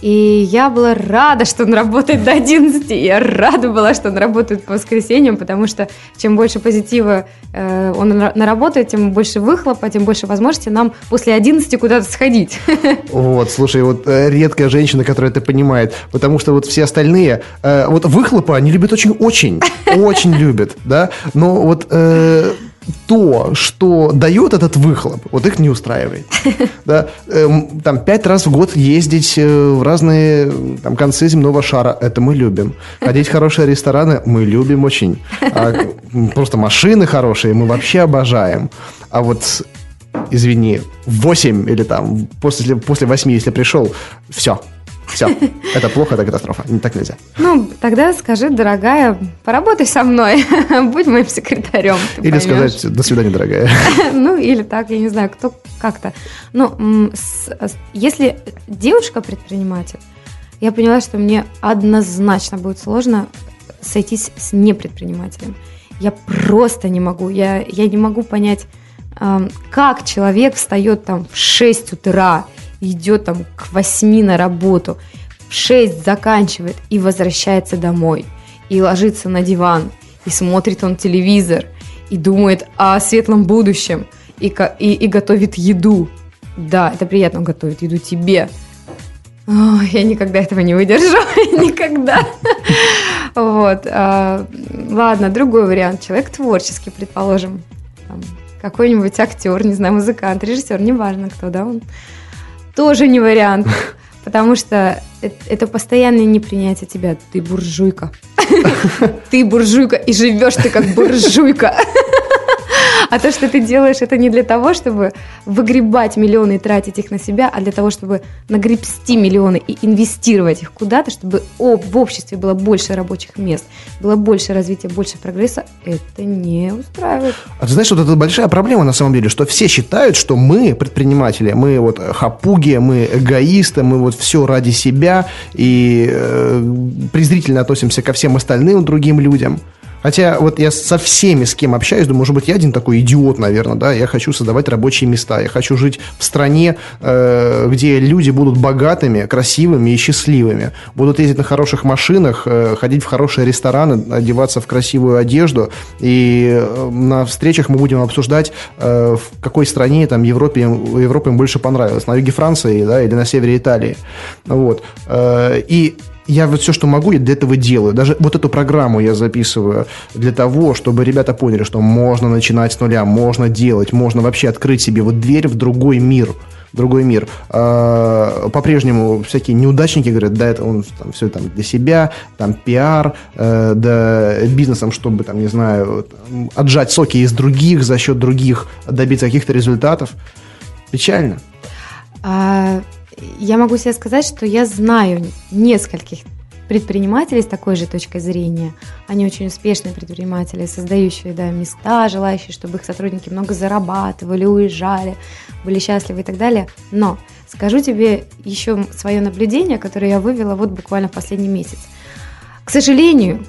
И я была рада, что он работает до 11. Я рада была, что он работает по воскресеньям, потому что чем больше позитива э, он наработает, тем больше выхлопа, тем больше возможностей нам после 11 куда-то сходить. Вот, слушай, вот э, редкая женщина, которая это понимает, потому что вот все остальные, э, вот выхлопа они любят очень-очень, очень любят, да, но вот... Э, то, что дает этот выхлоп, вот их не устраивает. Да? Эм, там пять раз в год ездить э, в разные там, концы земного шара, это мы любим. Ходить в хорошие рестораны мы любим очень. А просто машины хорошие мы вообще обожаем. А вот извини, 8 или там после, после 8, если пришел, все, все, это плохо, это катастрофа. Не так нельзя. Ну, тогда скажи, дорогая, поработай со мной, будь моим секретарем. Или поймешь. сказать, до свидания, дорогая. Ну, или так, я не знаю, кто как-то. Ну, если девушка предприниматель, я поняла, что мне однозначно будет сложно сойтись с непредпринимателем. Я просто не могу. Я, я не могу понять, как человек встает там в 6 утра идет там к 8 на работу, в 6 заканчивает и возвращается домой, и ложится на диван, и смотрит он телевизор, и думает о светлом будущем, и, и, и готовит еду. Да, это приятно, он готовит еду тебе. О, я никогда этого не выдержу, никогда. Вот. А, ладно, другой вариант. Человек творческий, предположим. Какой-нибудь актер, не знаю, музыкант, режиссер, неважно кто, да, он тоже не вариант. Потому что это постоянное непринятие тебя. Ты буржуйка. Ты буржуйка, и живешь ты как буржуйка. А то, что ты делаешь, это не для того, чтобы выгребать миллионы и тратить их на себя, а для того, чтобы нагребсти миллионы и инвестировать их куда-то, чтобы в обществе было больше рабочих мест, было больше развития, больше прогресса, это не устраивает. А ты знаешь, вот это большая проблема на самом деле, что все считают, что мы, предприниматели, мы вот хапуги, мы эгоисты, мы вот все ради себя и э, презрительно относимся ко всем остальным другим людям. Хотя вот я со всеми, с кем общаюсь, думаю, может быть, я один такой идиот, наверное, да, я хочу создавать рабочие места, я хочу жить в стране, э, где люди будут богатыми, красивыми и счастливыми, будут ездить на хороших машинах, э, ходить в хорошие рестораны, одеваться в красивую одежду, и э, на встречах мы будем обсуждать, э, в какой стране там Европе, Европе им больше понравилось, на юге Франции, да, или на севере Италии, вот, э, и я вот все, что могу, я для этого делаю. Даже вот эту программу я записываю для того, чтобы ребята поняли, что можно начинать с нуля, можно делать, можно вообще открыть себе вот дверь в другой мир другой мир. А, по-прежнему всякие неудачники говорят, да, это он там, все там для себя, там пиар, э, да бизнесом, чтобы там, не знаю, отжать соки из других, за счет других добиться каких-то результатов. Печально. А, я могу себе сказать, что я знаю нескольких предпринимателей с такой же точкой зрения. Они очень успешные предприниматели, создающие да, места, желающие, чтобы их сотрудники много зарабатывали, уезжали, были счастливы и так далее. Но скажу тебе еще свое наблюдение, которое я вывела вот буквально в последний месяц. К сожалению,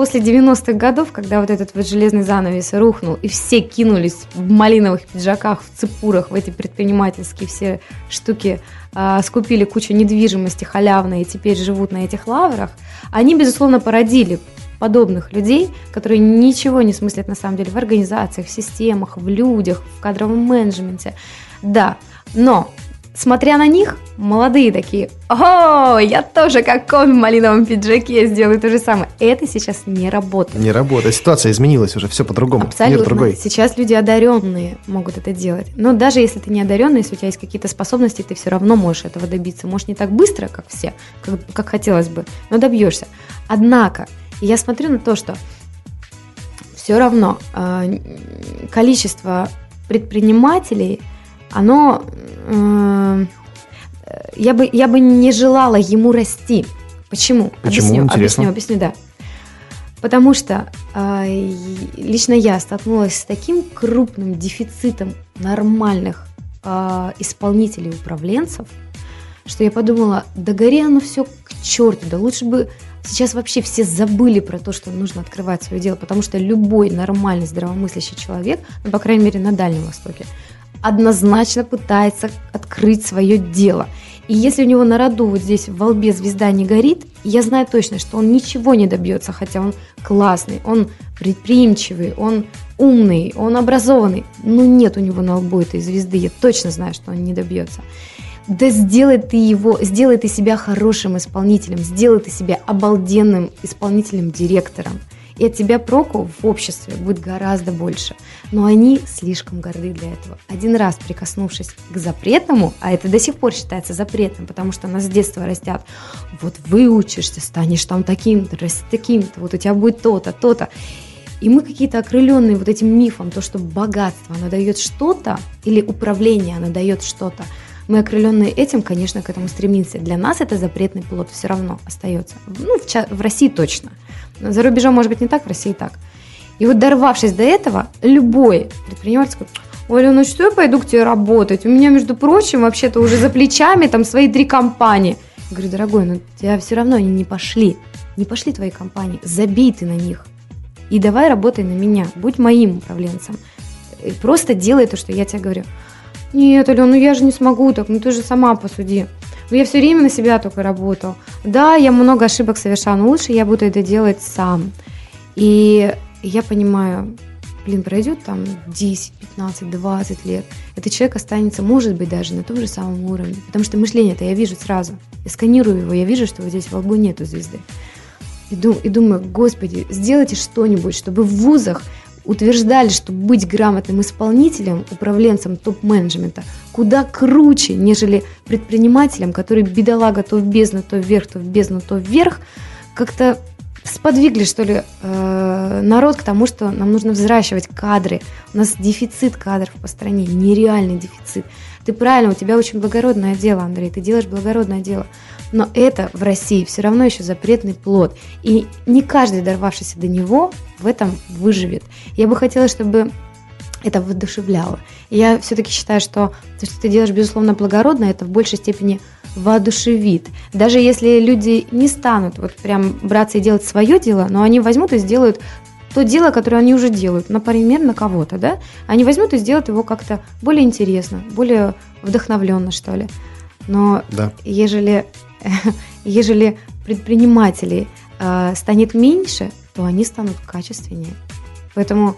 после 90-х годов, когда вот этот вот железный занавес рухнул, и все кинулись в малиновых пиджаках, в цепурах, в эти предпринимательские все штуки а, скупили кучу недвижимости халявной и теперь живут на этих лаврах, они, безусловно, породили подобных людей, которые ничего не смыслят на самом деле в организациях, в системах, в людях, в кадровом менеджменте. Да, но Смотря на них, молодые такие, о, я тоже как он в малиновом пиджаке сделаю то же самое. Это сейчас не работает. Не работает. Ситуация изменилась уже, все по-другому. Абсолютно. Мир другой. Сейчас люди одаренные могут это делать. Но даже если ты не одаренный, если у тебя есть какие-то способности, ты все равно можешь этого добиться. Может, не так быстро, как все, как, как хотелось бы, но добьешься. Однако, я смотрю на то, что все равно э, количество предпринимателей – оно... Э, я, бы, я бы не желала ему расти. Почему? Почему? Объясню, Интересно. объясню, объясню, да. Потому что э, лично я столкнулась с таким крупным дефицитом нормальных э, исполнителей, управленцев, что я подумала, да гори оно все к черту, да лучше бы сейчас вообще все забыли про то, что нужно открывать свое дело, потому что любой нормальный здравомыслящий человек, ну, по крайней мере, на Дальнем Востоке, однозначно пытается открыть свое дело. И если у него на роду вот здесь в волбе звезда не горит, я знаю точно, что он ничего не добьется, хотя он классный, он предприимчивый, он умный, он образованный. Но нет у него на лбу этой звезды, я точно знаю, что он не добьется. Да сделай ты его, сделай ты себя хорошим исполнителем, сделай ты себя обалденным исполнительным директором – и от тебя проку в обществе будет гораздо больше. Но они слишком горды для этого. Один раз прикоснувшись к запретному, а это до сих пор считается запретным, потому что нас с детства растят, вот выучишься, станешь там таким-то, таким-то, вот у тебя будет то-то, то-то. И мы какие-то окрыленные вот этим мифом, то, что богатство, оно дает что-то, или управление, оно дает что-то. Мы окрыленные этим, конечно, к этому стремимся. Для нас это запретный плод все равно остается. Ну, в, в России точно. За рубежом, может быть, не так, в России так. И вот дорвавшись до этого, любой предприниматель скажет, Оля, ну что я пойду к тебе работать? У меня, между прочим, вообще-то уже за плечами там свои три компании. Я говорю, дорогой, ну тебя все равно они не пошли. Не пошли твои компании. Забей ты на них. И давай работай на меня. Будь моим управленцем. И просто делай то, что я тебе говорю. Нет, Алена, ну я же не смогу так. Ну ты же сама посуди. Но я все время на себя только работал. Да, я много ошибок совершал, но лучше я буду это делать сам. И я понимаю, блин, пройдет там 10, 15, 20 лет, этот человек останется, может быть, даже на том же самом уровне. Потому что мышление-то я вижу сразу. Я сканирую его, я вижу, что вот здесь в лбу нету звезды. И думаю, господи, сделайте что-нибудь, чтобы в вузах утверждали, что быть грамотным исполнителем, управленцем топ-менеджмента куда круче, нежели предпринимателем, который бедолага то в бездну, то вверх, то в бездну, то вверх, как-то сподвигли, что ли, э, народ к тому, что нам нужно взращивать кадры. У нас дефицит кадров по стране, нереальный дефицит. Ты правильно, у тебя очень благородное дело, Андрей, ты делаешь благородное дело. Но это в России все равно еще запретный плод. И не каждый, дорвавшийся до него, в этом выживет. Я бы хотела, чтобы это воодушевляло. Я все-таки считаю, что то, что ты делаешь, безусловно, благородно, это в большей степени воодушевит. Даже если люди не станут вот прям браться и делать свое дело, но они возьмут и сделают то дело, которое они уже делают, например, на кого-то, да, они возьмут и сделают его как-то более интересно, более вдохновленно, что ли. Но да. ежели, ежели предпринимателей э, станет меньше, то они станут качественнее. Поэтому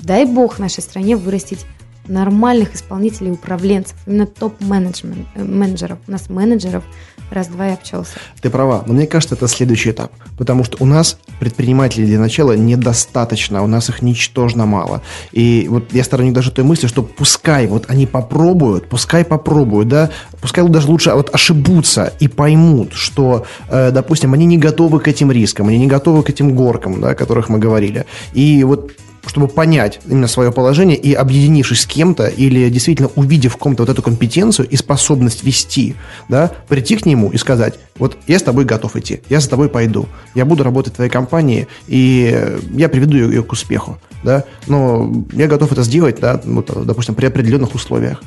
дай бог нашей стране вырастить нормальных исполнителей, управленцев, именно топ-менеджеров. У нас менеджеров раз-два и обчелся. Ты права, но мне кажется, это следующий этап. Потому что у нас предпринимателей для начала недостаточно, у нас их ничтожно мало. И вот я сторонник даже той мысли, что пускай вот они попробуют, пускай попробуют, да, пускай даже лучше вот ошибутся и поймут, что, э, допустим, они не готовы к этим рискам, они не готовы к этим горкам, да, о которых мы говорили. И вот чтобы понять именно свое положение и объединившись с кем-то или действительно увидев в ком-то вот эту компетенцию и способность вести, да, прийти к нему и сказать, вот я с тобой готов идти, я за тобой пойду, я буду работать в твоей компании, и я приведу ее, к успеху, да, но я готов это сделать, да, вот, допустим, при определенных условиях.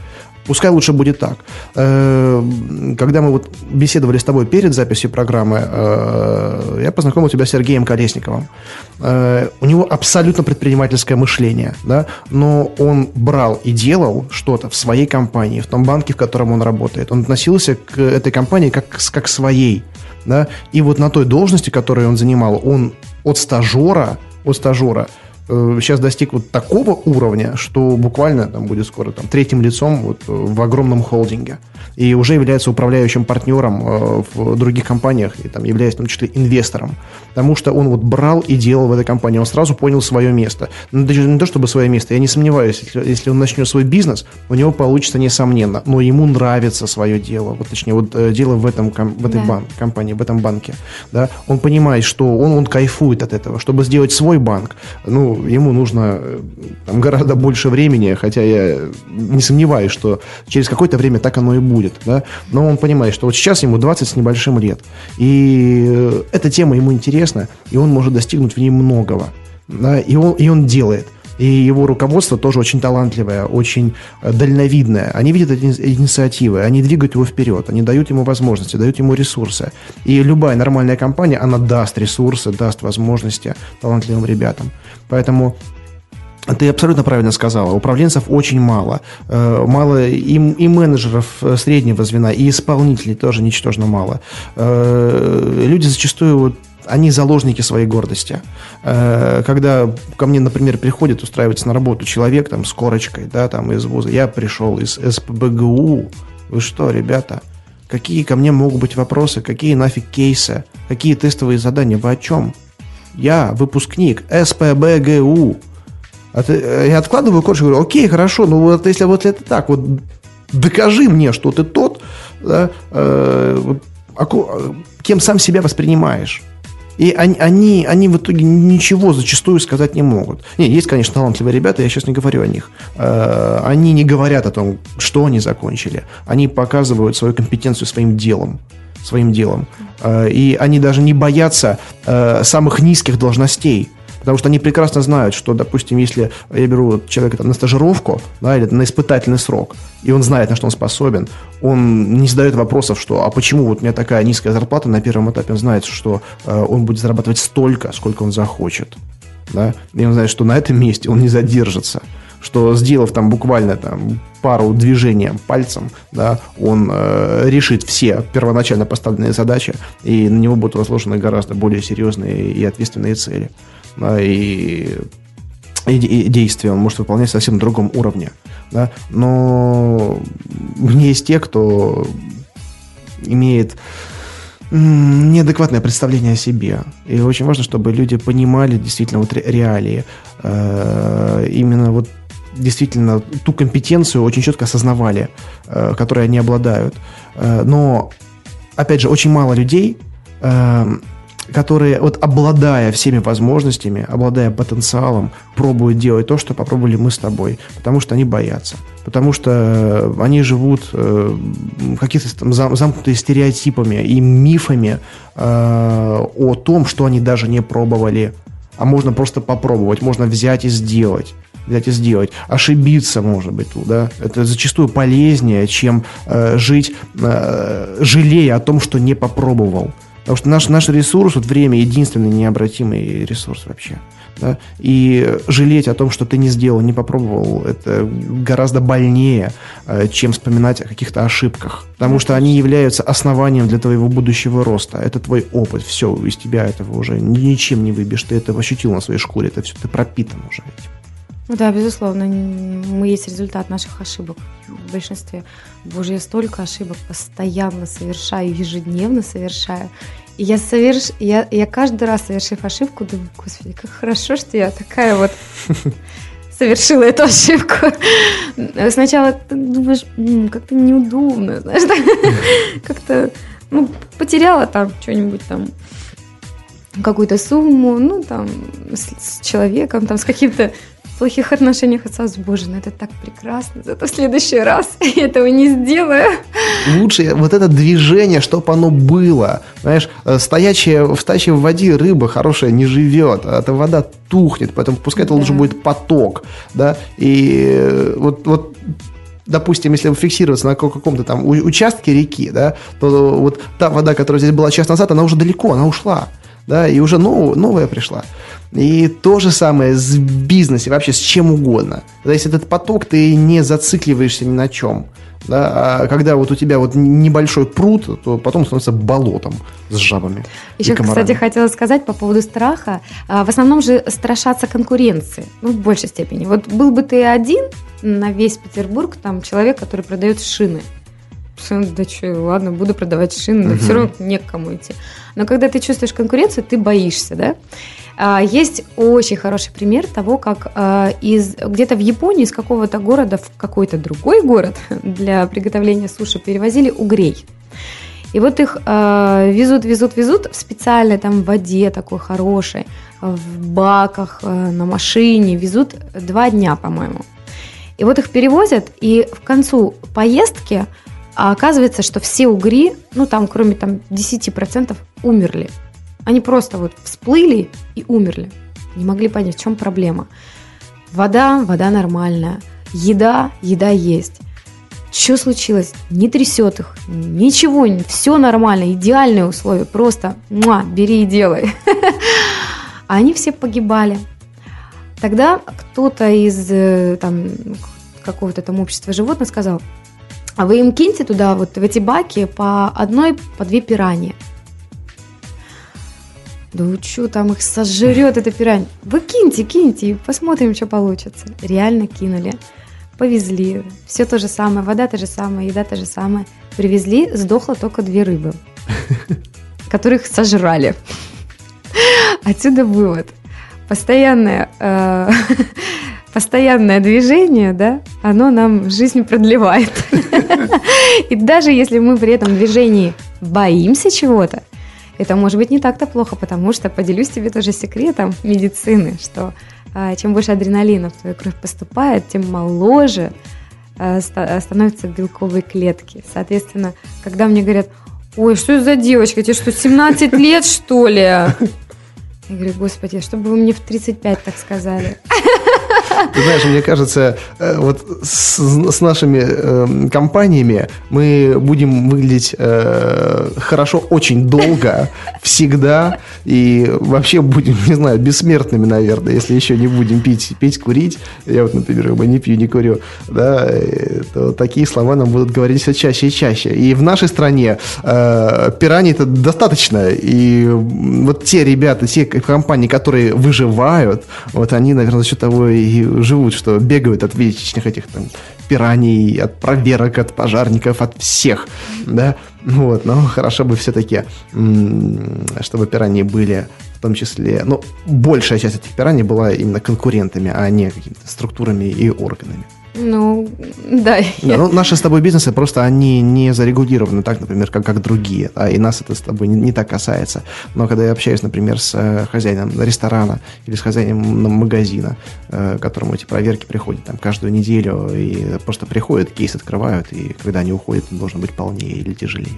Пускай лучше будет так. Э, когда мы вот беседовали с тобой перед записью программы, э, я познакомил тебя с Сергеем Колесниковым. Э, у него абсолютно предпринимательское мышление, да, но он брал и делал что-то в своей компании, в том банке, в котором он работает. Он относился к этой компании как, как своей. Да? И вот на той должности, которую он занимал, он от стажера, от стажера сейчас достиг вот такого уровня, что буквально там будет скоро там, третьим лицом вот, в огромном холдинге. И уже является управляющим партнером э, в других компаниях, и там являясь в том числе инвестором. Потому что он вот брал и делал в этой компании. Он сразу понял свое место. Ну, даже не то чтобы свое место, я не сомневаюсь, если, если он начнет свой бизнес, у него получится несомненно. Но ему нравится свое дело. Вот, точнее, вот э, дело в, этом, в этой да. бан, компании, в этом банке. Да? Он понимает, что он, он кайфует от этого. Чтобы сделать свой банк, ну, ему нужно э, там, гораздо больше времени, хотя я не сомневаюсь, что через какое-то время так оно и будет. Да? Но он понимает, что вот сейчас ему 20 с небольшим лет. И э, эта тема ему интересна, и он может достигнуть в ней многого. Да? И, он, и он делает. И его руководство тоже очень талантливое, очень э, дальновидное. Они видят эти инициативы, они двигают его вперед, они дают ему возможности, дают ему ресурсы. И любая нормальная компания, она даст ресурсы, даст возможности талантливым ребятам. Поэтому ты абсолютно правильно сказала. Управленцев очень мало. Э, мало и, и менеджеров э, среднего звена, и исполнителей тоже ничтожно мало. Люди зачастую вот они заложники своей гордости. Э, когда ко мне, например, приходит устраиваться на работу человек там с корочкой, да, там из вуза, я пришел из СПБГУ, вы что, ребята, какие ко мне могут быть вопросы, какие нафиг кейсы, какие тестовые задания, вы о чем? Я выпускник СПБГУ. А э, я откладываю корочку, говорю, окей, хорошо, ну вот если вот это так, вот докажи мне, что ты тот, да, э, а, кем сам себя воспринимаешь. И они, они, они в итоге ничего зачастую сказать не могут. Не, есть, конечно, талантливые ребята, я сейчас не говорю о них. Э, они не говорят о том, что они закончили. Они показывают свою компетенцию своим делом своим делом. Э, и они даже не боятся э, самых низких должностей. Потому что они прекрасно знают, что, допустим, если я беру человека там, на стажировку да, или на испытательный срок, и он знает, на что он способен, он не задает вопросов, что а почему вот у меня такая низкая зарплата на первом этапе, он знает, что э, он будет зарабатывать столько, сколько он захочет. Да? И он знает, что на этом месте он не задержится что сделав там буквально там пару движений пальцем, да, он э, решит все первоначально поставленные задачи, и на него будут возложены гораздо более серьезные и ответственные цели. И и, и действия, он может выполнять совсем на другом уровне. Да? Но мне есть те, кто имеет неадекватное представление о себе. И очень важно, чтобы люди понимали действительно вот реалии. Э, именно вот действительно ту компетенцию очень четко осознавали, э, которой они обладают. Э, но, опять же, очень мало людей которые, вот обладая всеми возможностями, обладая потенциалом, пробуют делать то, что попробовали мы с тобой, потому что они боятся, потому что э, они живут э, какие-то там зам, замкнутые стереотипами и мифами э, о том, что они даже не пробовали, а можно просто попробовать, можно взять и сделать взять и сделать. Ошибиться, может быть, да. Это зачастую полезнее, чем э, жить, э, жалея о том, что не попробовал. Потому что наш, наш ресурс, вот время, единственный необратимый ресурс вообще. Да? И жалеть о том, что ты не сделал, не попробовал, это гораздо больнее, э, чем вспоминать о каких-то ошибках. Потому что они являются основанием для твоего будущего роста. Это твой опыт. Все, из тебя этого уже ничем не выбьешь. Ты это ощутил на своей шкуре. Это все, ты пропитан уже этим. Ну да, безусловно, мы есть результат наших ошибок в большинстве. Боже, я столько ошибок постоянно совершаю, ежедневно совершаю. И я, соверш... я, я каждый раз, совершив ошибку, думаю, господи, как хорошо, что я такая вот совершила эту ошибку. Сначала ты думаешь, как-то неудобно, знаешь, как-то ну, потеряла там что-нибудь там, какую-то сумму, ну, там, с, с человеком, там, с каким-то плохих отношениях отца с Боже, ну это так прекрасно, зато в следующий раз я этого не сделаю. Лучше вот это движение, чтобы оно было. Знаешь, э, стоячая, в стоячей в воде рыба хорошая не живет, а эта вода тухнет, поэтому пускай это лучше будет поток, да, и э, вот, вот допустим, если фиксироваться на каком-то там участке реки, да, то вот та вода, которая здесь была час назад, она уже далеко, она ушла да, и уже нов, новая пришла. И то же самое с бизнесом, вообще с чем угодно. То есть этот поток, ты не зацикливаешься ни на чем. Да, а когда вот у тебя вот небольшой пруд, то потом становится болотом с жабами. Еще, кстати, хотела сказать по поводу страха. А, в основном же страшатся конкуренции, ну, в большей степени. Вот был бы ты один на весь Петербург, там человек, который продает шины – да что, ладно, буду продавать шины, но угу. все равно не к кому идти. Но когда ты чувствуешь конкуренцию, ты боишься, да? А, есть очень хороший пример того, как а, из где-то в Японии из какого-то города в какой-то другой город для приготовления суши перевозили угрей. И вот их э, везут, везут, везут в специальной там воде такой хорошей, в баках, на машине, везут два дня, по-моему. И вот их перевозят, и в концу поездки а оказывается, что все угри, ну там кроме там 10% умерли. Они просто вот всплыли и умерли. Не могли понять, в чем проблема. Вода, вода нормальная. Еда, еда есть. Что случилось? Не трясет их, ничего, все нормально, идеальные условия, просто муа, бери и делай. А они все погибали. Тогда кто-то из э, там, какого-то там общества животных сказал, а вы им киньте туда, вот в эти баки, по одной, по две пираньи. Да вы что, там их сожрет эта пиранья. Вы киньте, киньте, и посмотрим, что получится. Реально кинули. Повезли. Все то же самое, вода та же самая, еда та же самая. Привезли, сдохло только две рыбы, которых сожрали. Отсюда вывод. Постоянная э, постоянное движение, да, оно нам жизнь продлевает. И даже если мы при этом движении боимся чего-то, это может быть не так-то плохо, потому что поделюсь тебе тоже секретом медицины, что а, чем больше адреналина в твою кровь поступает, тем моложе а, становятся белковые клетки. Соответственно, когда мне говорят, ой, что за девочка, тебе что, 17 лет, что ли? Я говорю, господи, чтобы вы мне в 35 так сказали. Ты знаешь, мне кажется, э, вот с, с нашими э, компаниями мы будем выглядеть э, хорошо очень долго, всегда, и вообще будем, не знаю, бессмертными, наверное, если еще не будем пить, пить, курить. Я вот, например, не пью, не курю, да, э, то такие слова нам будут говорить все чаще и чаще. И в нашей стране э, пираний-то достаточно, и вот те ребята, те компании, которые выживают, вот они, наверное, за счет того и живут, что бегают от вечных этих там пираний, от проверок, от пожарников, от всех, да, вот, но хорошо бы все-таки, чтобы пираньи были в том числе, ну, большая часть этих пираний была именно конкурентами, а не какими-то структурами и органами. Ну, да. да ну, наши с тобой бизнесы просто они не зарегулированы так, например, как, как другие. А, и нас это с тобой не, не так касается. Но когда я общаюсь, например, с э, хозяином ресторана или с хозяином магазина, э, которому эти проверки приходят там каждую неделю, и просто приходят, кейс открывают, и когда они уходят, он должен быть полнее или тяжелее.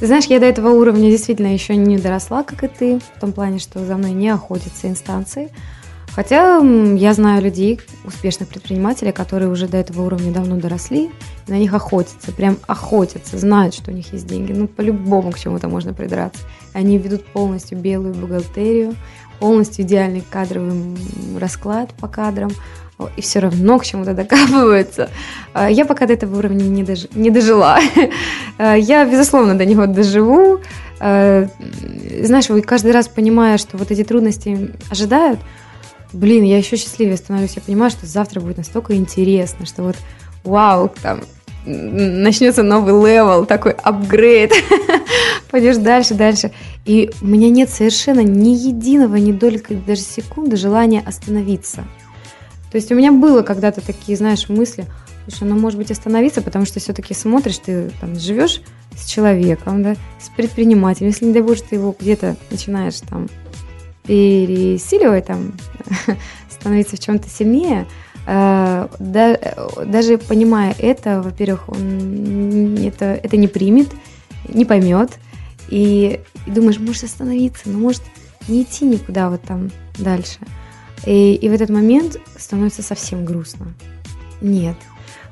Знаешь, я до этого уровня действительно еще не доросла, как и ты, в том плане, что за мной не охотятся инстанции. Хотя я знаю людей, успешных предпринимателей, которые уже до этого уровня давно доросли, на них охотятся, прям охотятся, знают, что у них есть деньги. Ну, по-любому к чему-то можно придраться. Они ведут полностью белую бухгалтерию, полностью идеальный кадровый расклад по кадрам, и все равно к чему-то докапываются. А, я пока до этого уровня не, дож... не дожила. А, я, безусловно, до него доживу. А, знаешь, каждый раз понимая, что вот эти трудности ожидают, блин, я еще счастливее становлюсь. Я понимаю, что завтра будет настолько интересно, что вот вау, там начнется новый level, такой апгрейд. Пойдешь дальше, дальше. И у меня нет совершенно ни единого, ни долька, даже секунды желания остановиться. То есть у меня было когда-то такие, знаешь, мысли, слушай, ну может быть остановиться, потому что все-таки смотришь, ты там живешь с человеком, да, с предпринимателем, если не дай боже ты его где-то начинаешь там пересиливать, там, становиться в чем-то сильнее, э, да, даже понимая это, во-первых, он это, это не примет, не поймет, и, и думаешь, может остановиться, но может не идти никуда вот там дальше. И, и в этот момент становится совсем грустно. Нет,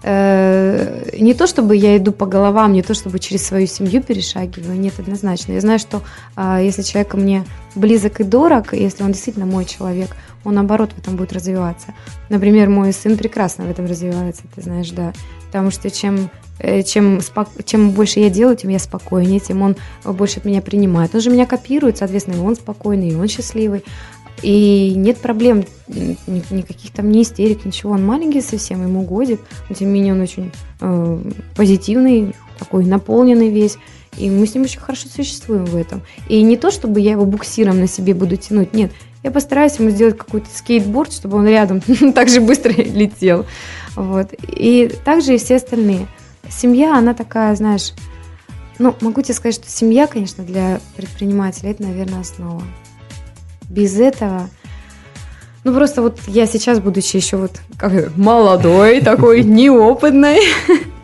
Э, не то чтобы я иду по головам, не то чтобы через свою семью перешагиваю, нет, однозначно. Я знаю, что а, если человек мне близок и дорог, если он действительно мой человек, он наоборот в этом будет развиваться. Например, мой сын прекрасно в этом развивается, ты знаешь, да. Потому что чем э, чем, чем больше я делаю, тем я спокойнее, тем он больше от меня принимает. Он же меня копирует, соответственно, и он спокойный, и он счастливый. И нет проблем, никаких там не истерик, ничего. Он маленький совсем, ему годик, но тем не менее он очень э, позитивный, такой наполненный весь. И мы с ним очень хорошо существуем в этом. И не то, чтобы я его буксиром на себе буду тянуть, нет. Я постараюсь ему сделать какой-то скейтборд, чтобы он рядом так же быстро летел. Вот. И также и все остальные. Семья, она такая, знаешь, ну, могу тебе сказать, что семья, конечно, для предпринимателя это, наверное, основа без этого ну, просто вот я сейчас, будучи еще вот как молодой, такой неопытной,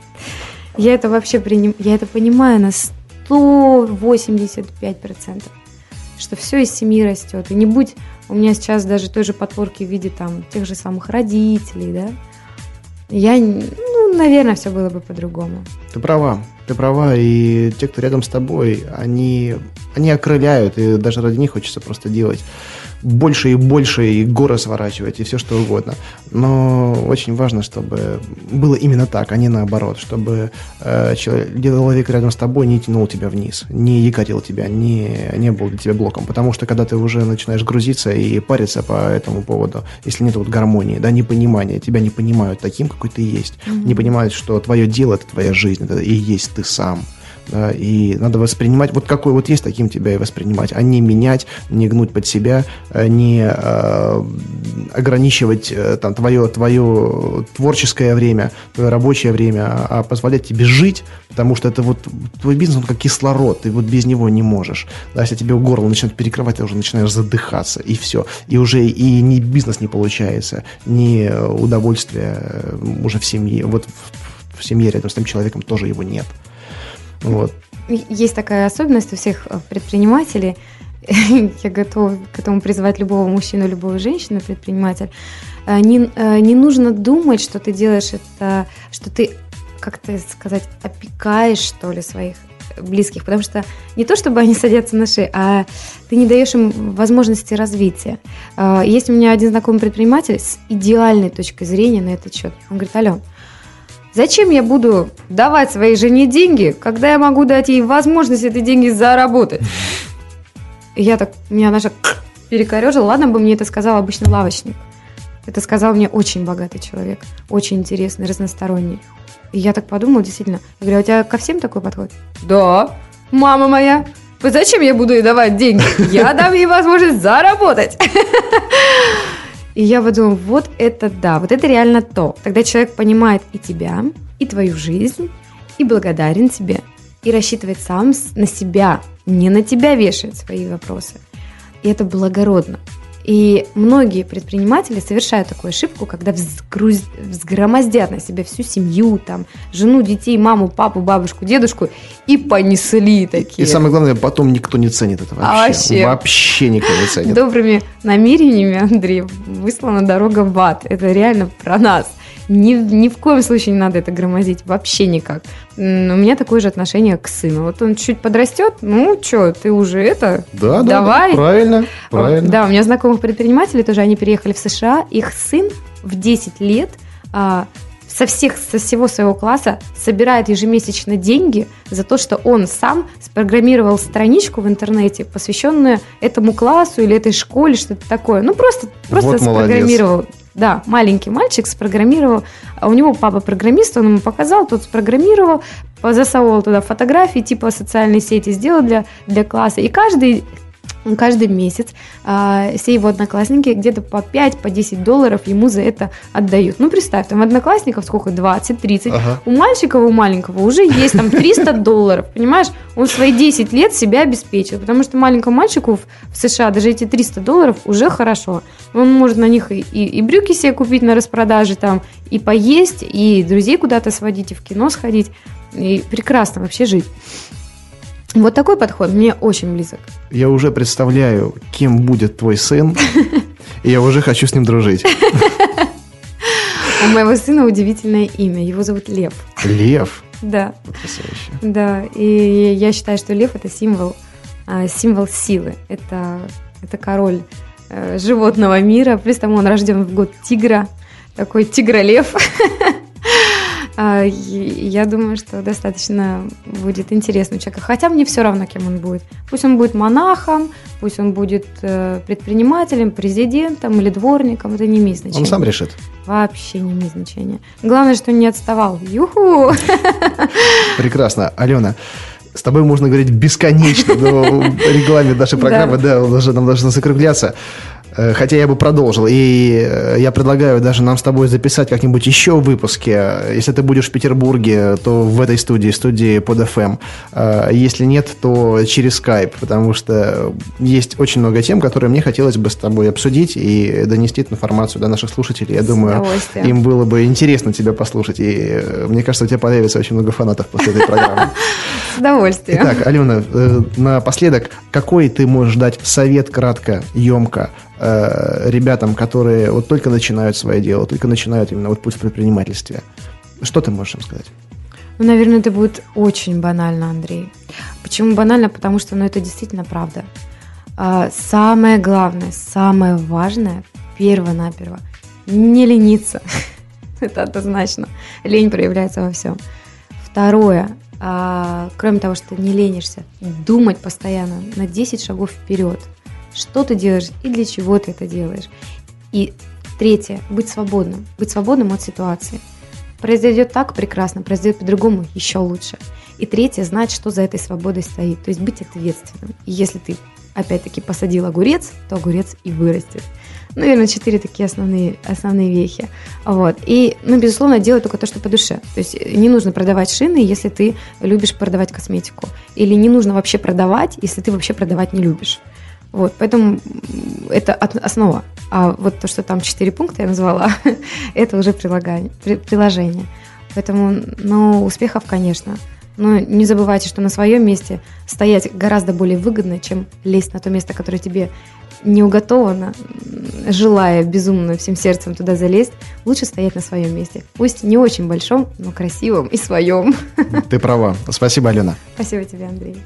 я это вообще приним... я это понимаю на 185%, что все из семьи растет. И не будь у меня сейчас даже той же подпорки в виде там тех же самых родителей, да, я, ну, наверное, все было бы по-другому. Ты права, ты права, и те, кто рядом с тобой, они, они окрыляют, и даже ради них хочется просто делать больше и больше, и горы сворачивать, и все что угодно. Но очень важно, чтобы было именно так, а не наоборот, чтобы э, человек рядом с тобой не тянул тебя вниз, не якорил тебя, не, не был для тебя блоком. Потому что когда ты уже начинаешь грузиться и париться по этому поводу, если нет вот гармонии, да, непонимания, тебя не понимают таким, какой ты есть, mm-hmm. не понимают, что твое дело – это твоя жизнь, это и есть ты сам – да, и надо воспринимать, вот какой вот есть, таким тебя и воспринимать, а не менять, не гнуть под себя, э, не э, ограничивать э, там твое, твое творческое время, твое рабочее время, а, позволять тебе жить, потому что это вот твой бизнес, он как кислород, ты вот без него не можешь. Да, если тебе горло начинает перекрывать, ты уже начинаешь задыхаться, и все. И уже и ни бизнес не получается, ни удовольствие э, уже в семье, вот в, семье рядом с тем человеком тоже его нет. Вот. Есть такая особенность у всех э, предпринимателей. я готова к этому призывать любого мужчину, любую женщину, предприниматель, э, не, э, не нужно думать, что ты делаешь это, что ты, как то сказать, опекаешь, что ли, своих близких, потому что не то, чтобы они садятся на шею, а ты не даешь им возможности развития. Есть у меня один знакомый предприниматель с идеальной точкой зрения на этот счет. Он говорит, Ален, Зачем я буду давать своей жене деньги, когда я могу дать ей возможность эти деньги заработать? Я так, меня даже перекорежил. Ладно бы мне это сказал обычный лавочник. Это сказал мне очень богатый человек, очень интересный, разносторонний. И я так подумала, действительно. Я говорю, а у тебя ко всем такой подход? Да, мама моя. Зачем я буду ей давать деньги? Я дам ей возможность заработать. И я подумала, вот это да, вот это реально то. Тогда человек понимает и тебя, и твою жизнь, и благодарен тебе, и рассчитывает сам на себя, не на тебя вешает свои вопросы. И это благородно. И многие предприниматели совершают такую ошибку, когда взгруз... взгромоздят на себя всю семью, там, жену, детей, маму, папу, бабушку, дедушку и понесли такие. И самое главное, потом никто не ценит это вообще. А вообще. Вообще никто не ценит. Добрыми намерениями, Андрей, выслана дорога в ад. Это реально про нас. Ни, ни в коем случае не надо это громозить, вообще никак. У меня такое же отношение к сыну. Вот он чуть подрастет, ну что, ты уже это, да, давай. Да, правильно, правильно. Да, у меня знакомых предпринимателей тоже, они переехали в США, их сын в 10 лет а, со всех, со всего своего класса собирает ежемесячно деньги за то, что он сам спрограммировал страничку в интернете, посвященную этому классу или этой школе, что-то такое. Ну, просто, просто вот спрограммировал. Молодец. Да, маленький мальчик спрограммировал. А у него папа программист, он ему показал, тот спрограммировал, засовывал туда фотографии, типа социальные сети сделал для, для класса. И каждый каждый месяц а, все его одноклассники где-то по 5-10 по 10 долларов ему за это отдают. Ну, представь, там одноклассников сколько? 20-30. Ага. У мальчика, у маленького уже есть там 300 долларов, понимаешь? Он свои 10 лет себя обеспечил, потому что маленькому мальчику в, США даже эти 300 долларов уже хорошо. Он может на них и, и, и брюки себе купить на распродаже, там, и поесть, и друзей куда-то сводить, и в кино сходить, и прекрасно вообще жить. Вот такой подход мне очень близок. Я уже представляю, кем будет твой сын, и я уже хочу с ним дружить. У моего сына удивительное имя. Его зовут Лев. Лев? Да. Потрясающе. Да, и я считаю, что лев – это символ, а, символ силы. Это, это король э, животного мира. Плюс тому он рожден в год тигра. Такой тигролев. А, я думаю, что достаточно будет интересно у человека. Хотя мне все равно, кем он будет. Пусть он будет монахом, пусть он будет э, предпринимателем, президентом или дворником, это не имеет значения. Он сам решит. Вообще не имеет значения. Главное, что он не отставал. Юху! Прекрасно. Алена, с тобой можно говорить бесконечно, но регламент нашей программы, да нам должно закругляться. Э, хотя я бы продолжил. И э, я предлагаю даже нам с тобой записать как-нибудь еще выпуски. Если ты будешь в Петербурге, то в этой студии, студии под FM. Э, если нет, то через Skype, потому что есть очень много тем, которые мне хотелось бы с тобой обсудить и донести эту информацию до наших слушателей. Я думаю, им было бы интересно тебя послушать. И мне кажется, у тебя появится очень много фанатов после этой программы. С удовольствием. Итак, Алена, напоследок, какой ты можешь дать совет кратко, емко э, ребятам, которые вот только начинают свое дело, только начинают именно вот путь в предпринимательстве. Что ты можешь им сказать? Ну, наверное, это будет очень банально, Андрей. Почему банально? Потому что ну, это действительно правда. А, самое главное, самое важное, перво-наперво, не лениться. это однозначно. Лень проявляется во всем. Второе, а, кроме того, что не ленишься, думать постоянно на 10 шагов вперед – что ты делаешь и для чего ты это делаешь. И третье, быть свободным, быть свободным от ситуации. Произойдет так прекрасно, произойдет по-другому еще лучше. И третье, знать, что за этой свободой стоит, то есть быть ответственным. И если ты, опять-таки, посадил огурец, то огурец и вырастет. Ну, наверное, четыре такие основные, основные вехи. Вот. И, ну, безусловно, делать только то, что по душе. То есть не нужно продавать шины, если ты любишь продавать косметику. Или не нужно вообще продавать, если ты вообще продавать не любишь. Вот, поэтому это основа. А вот то, что там четыре пункта я назвала, это уже приложение. приложение. Поэтому, ну, успехов, конечно. Но не забывайте, что на своем месте стоять гораздо более выгодно, чем лезть на то место, которое тебе не уготовано, желая безумно всем сердцем туда залезть, лучше стоять на своем месте. Пусть не очень большом, но красивом и своем. Ты права. Спасибо, Алена. Спасибо тебе, Андрей.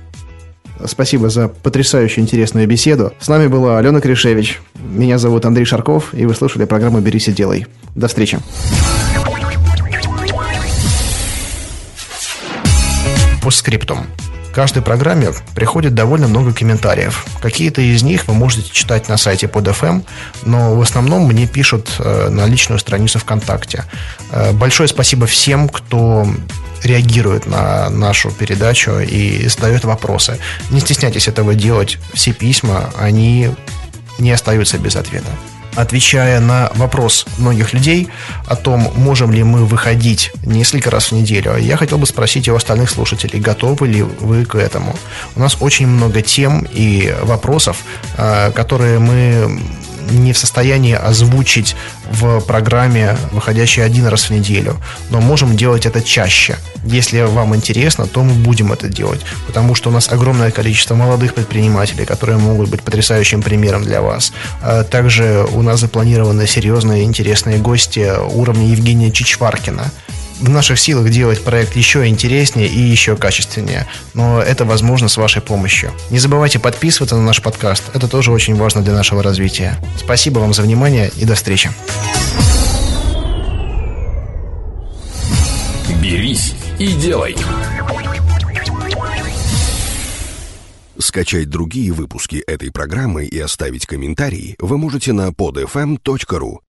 Спасибо за потрясающую интересную беседу. С нами была Алена Кришевич. Меня зовут Андрей Шарков, и вы слушали программу «Берись и делай». До встречи. По скриптум каждой программе приходит довольно много комментариев. Какие-то из них вы можете читать на сайте под FM, но в основном мне пишут э, на личную страницу ВКонтакте. Э, большое спасибо всем, кто реагирует на нашу передачу и задает вопросы. Не стесняйтесь этого делать. Все письма, они не остаются без ответа отвечая на вопрос многих людей о том, можем ли мы выходить несколько раз в неделю, я хотел бы спросить у остальных слушателей, готовы ли вы к этому. У нас очень много тем и вопросов, э, которые мы не в состоянии озвучить в программе, выходящей один раз в неделю, но можем делать это чаще. Если вам интересно, то мы будем это делать, потому что у нас огромное количество молодых предпринимателей, которые могут быть потрясающим примером для вас. А также у нас запланированы серьезные интересные гости уровня Евгения Чичваркина, в наших силах делать проект еще интереснее и еще качественнее, но это возможно с вашей помощью. Не забывайте подписываться на наш подкаст, это тоже очень важно для нашего развития. Спасибо вам за внимание и до встречи. Берись и делай. Скачать другие выпуски этой программы и оставить комментарии вы можете на podfm.ru.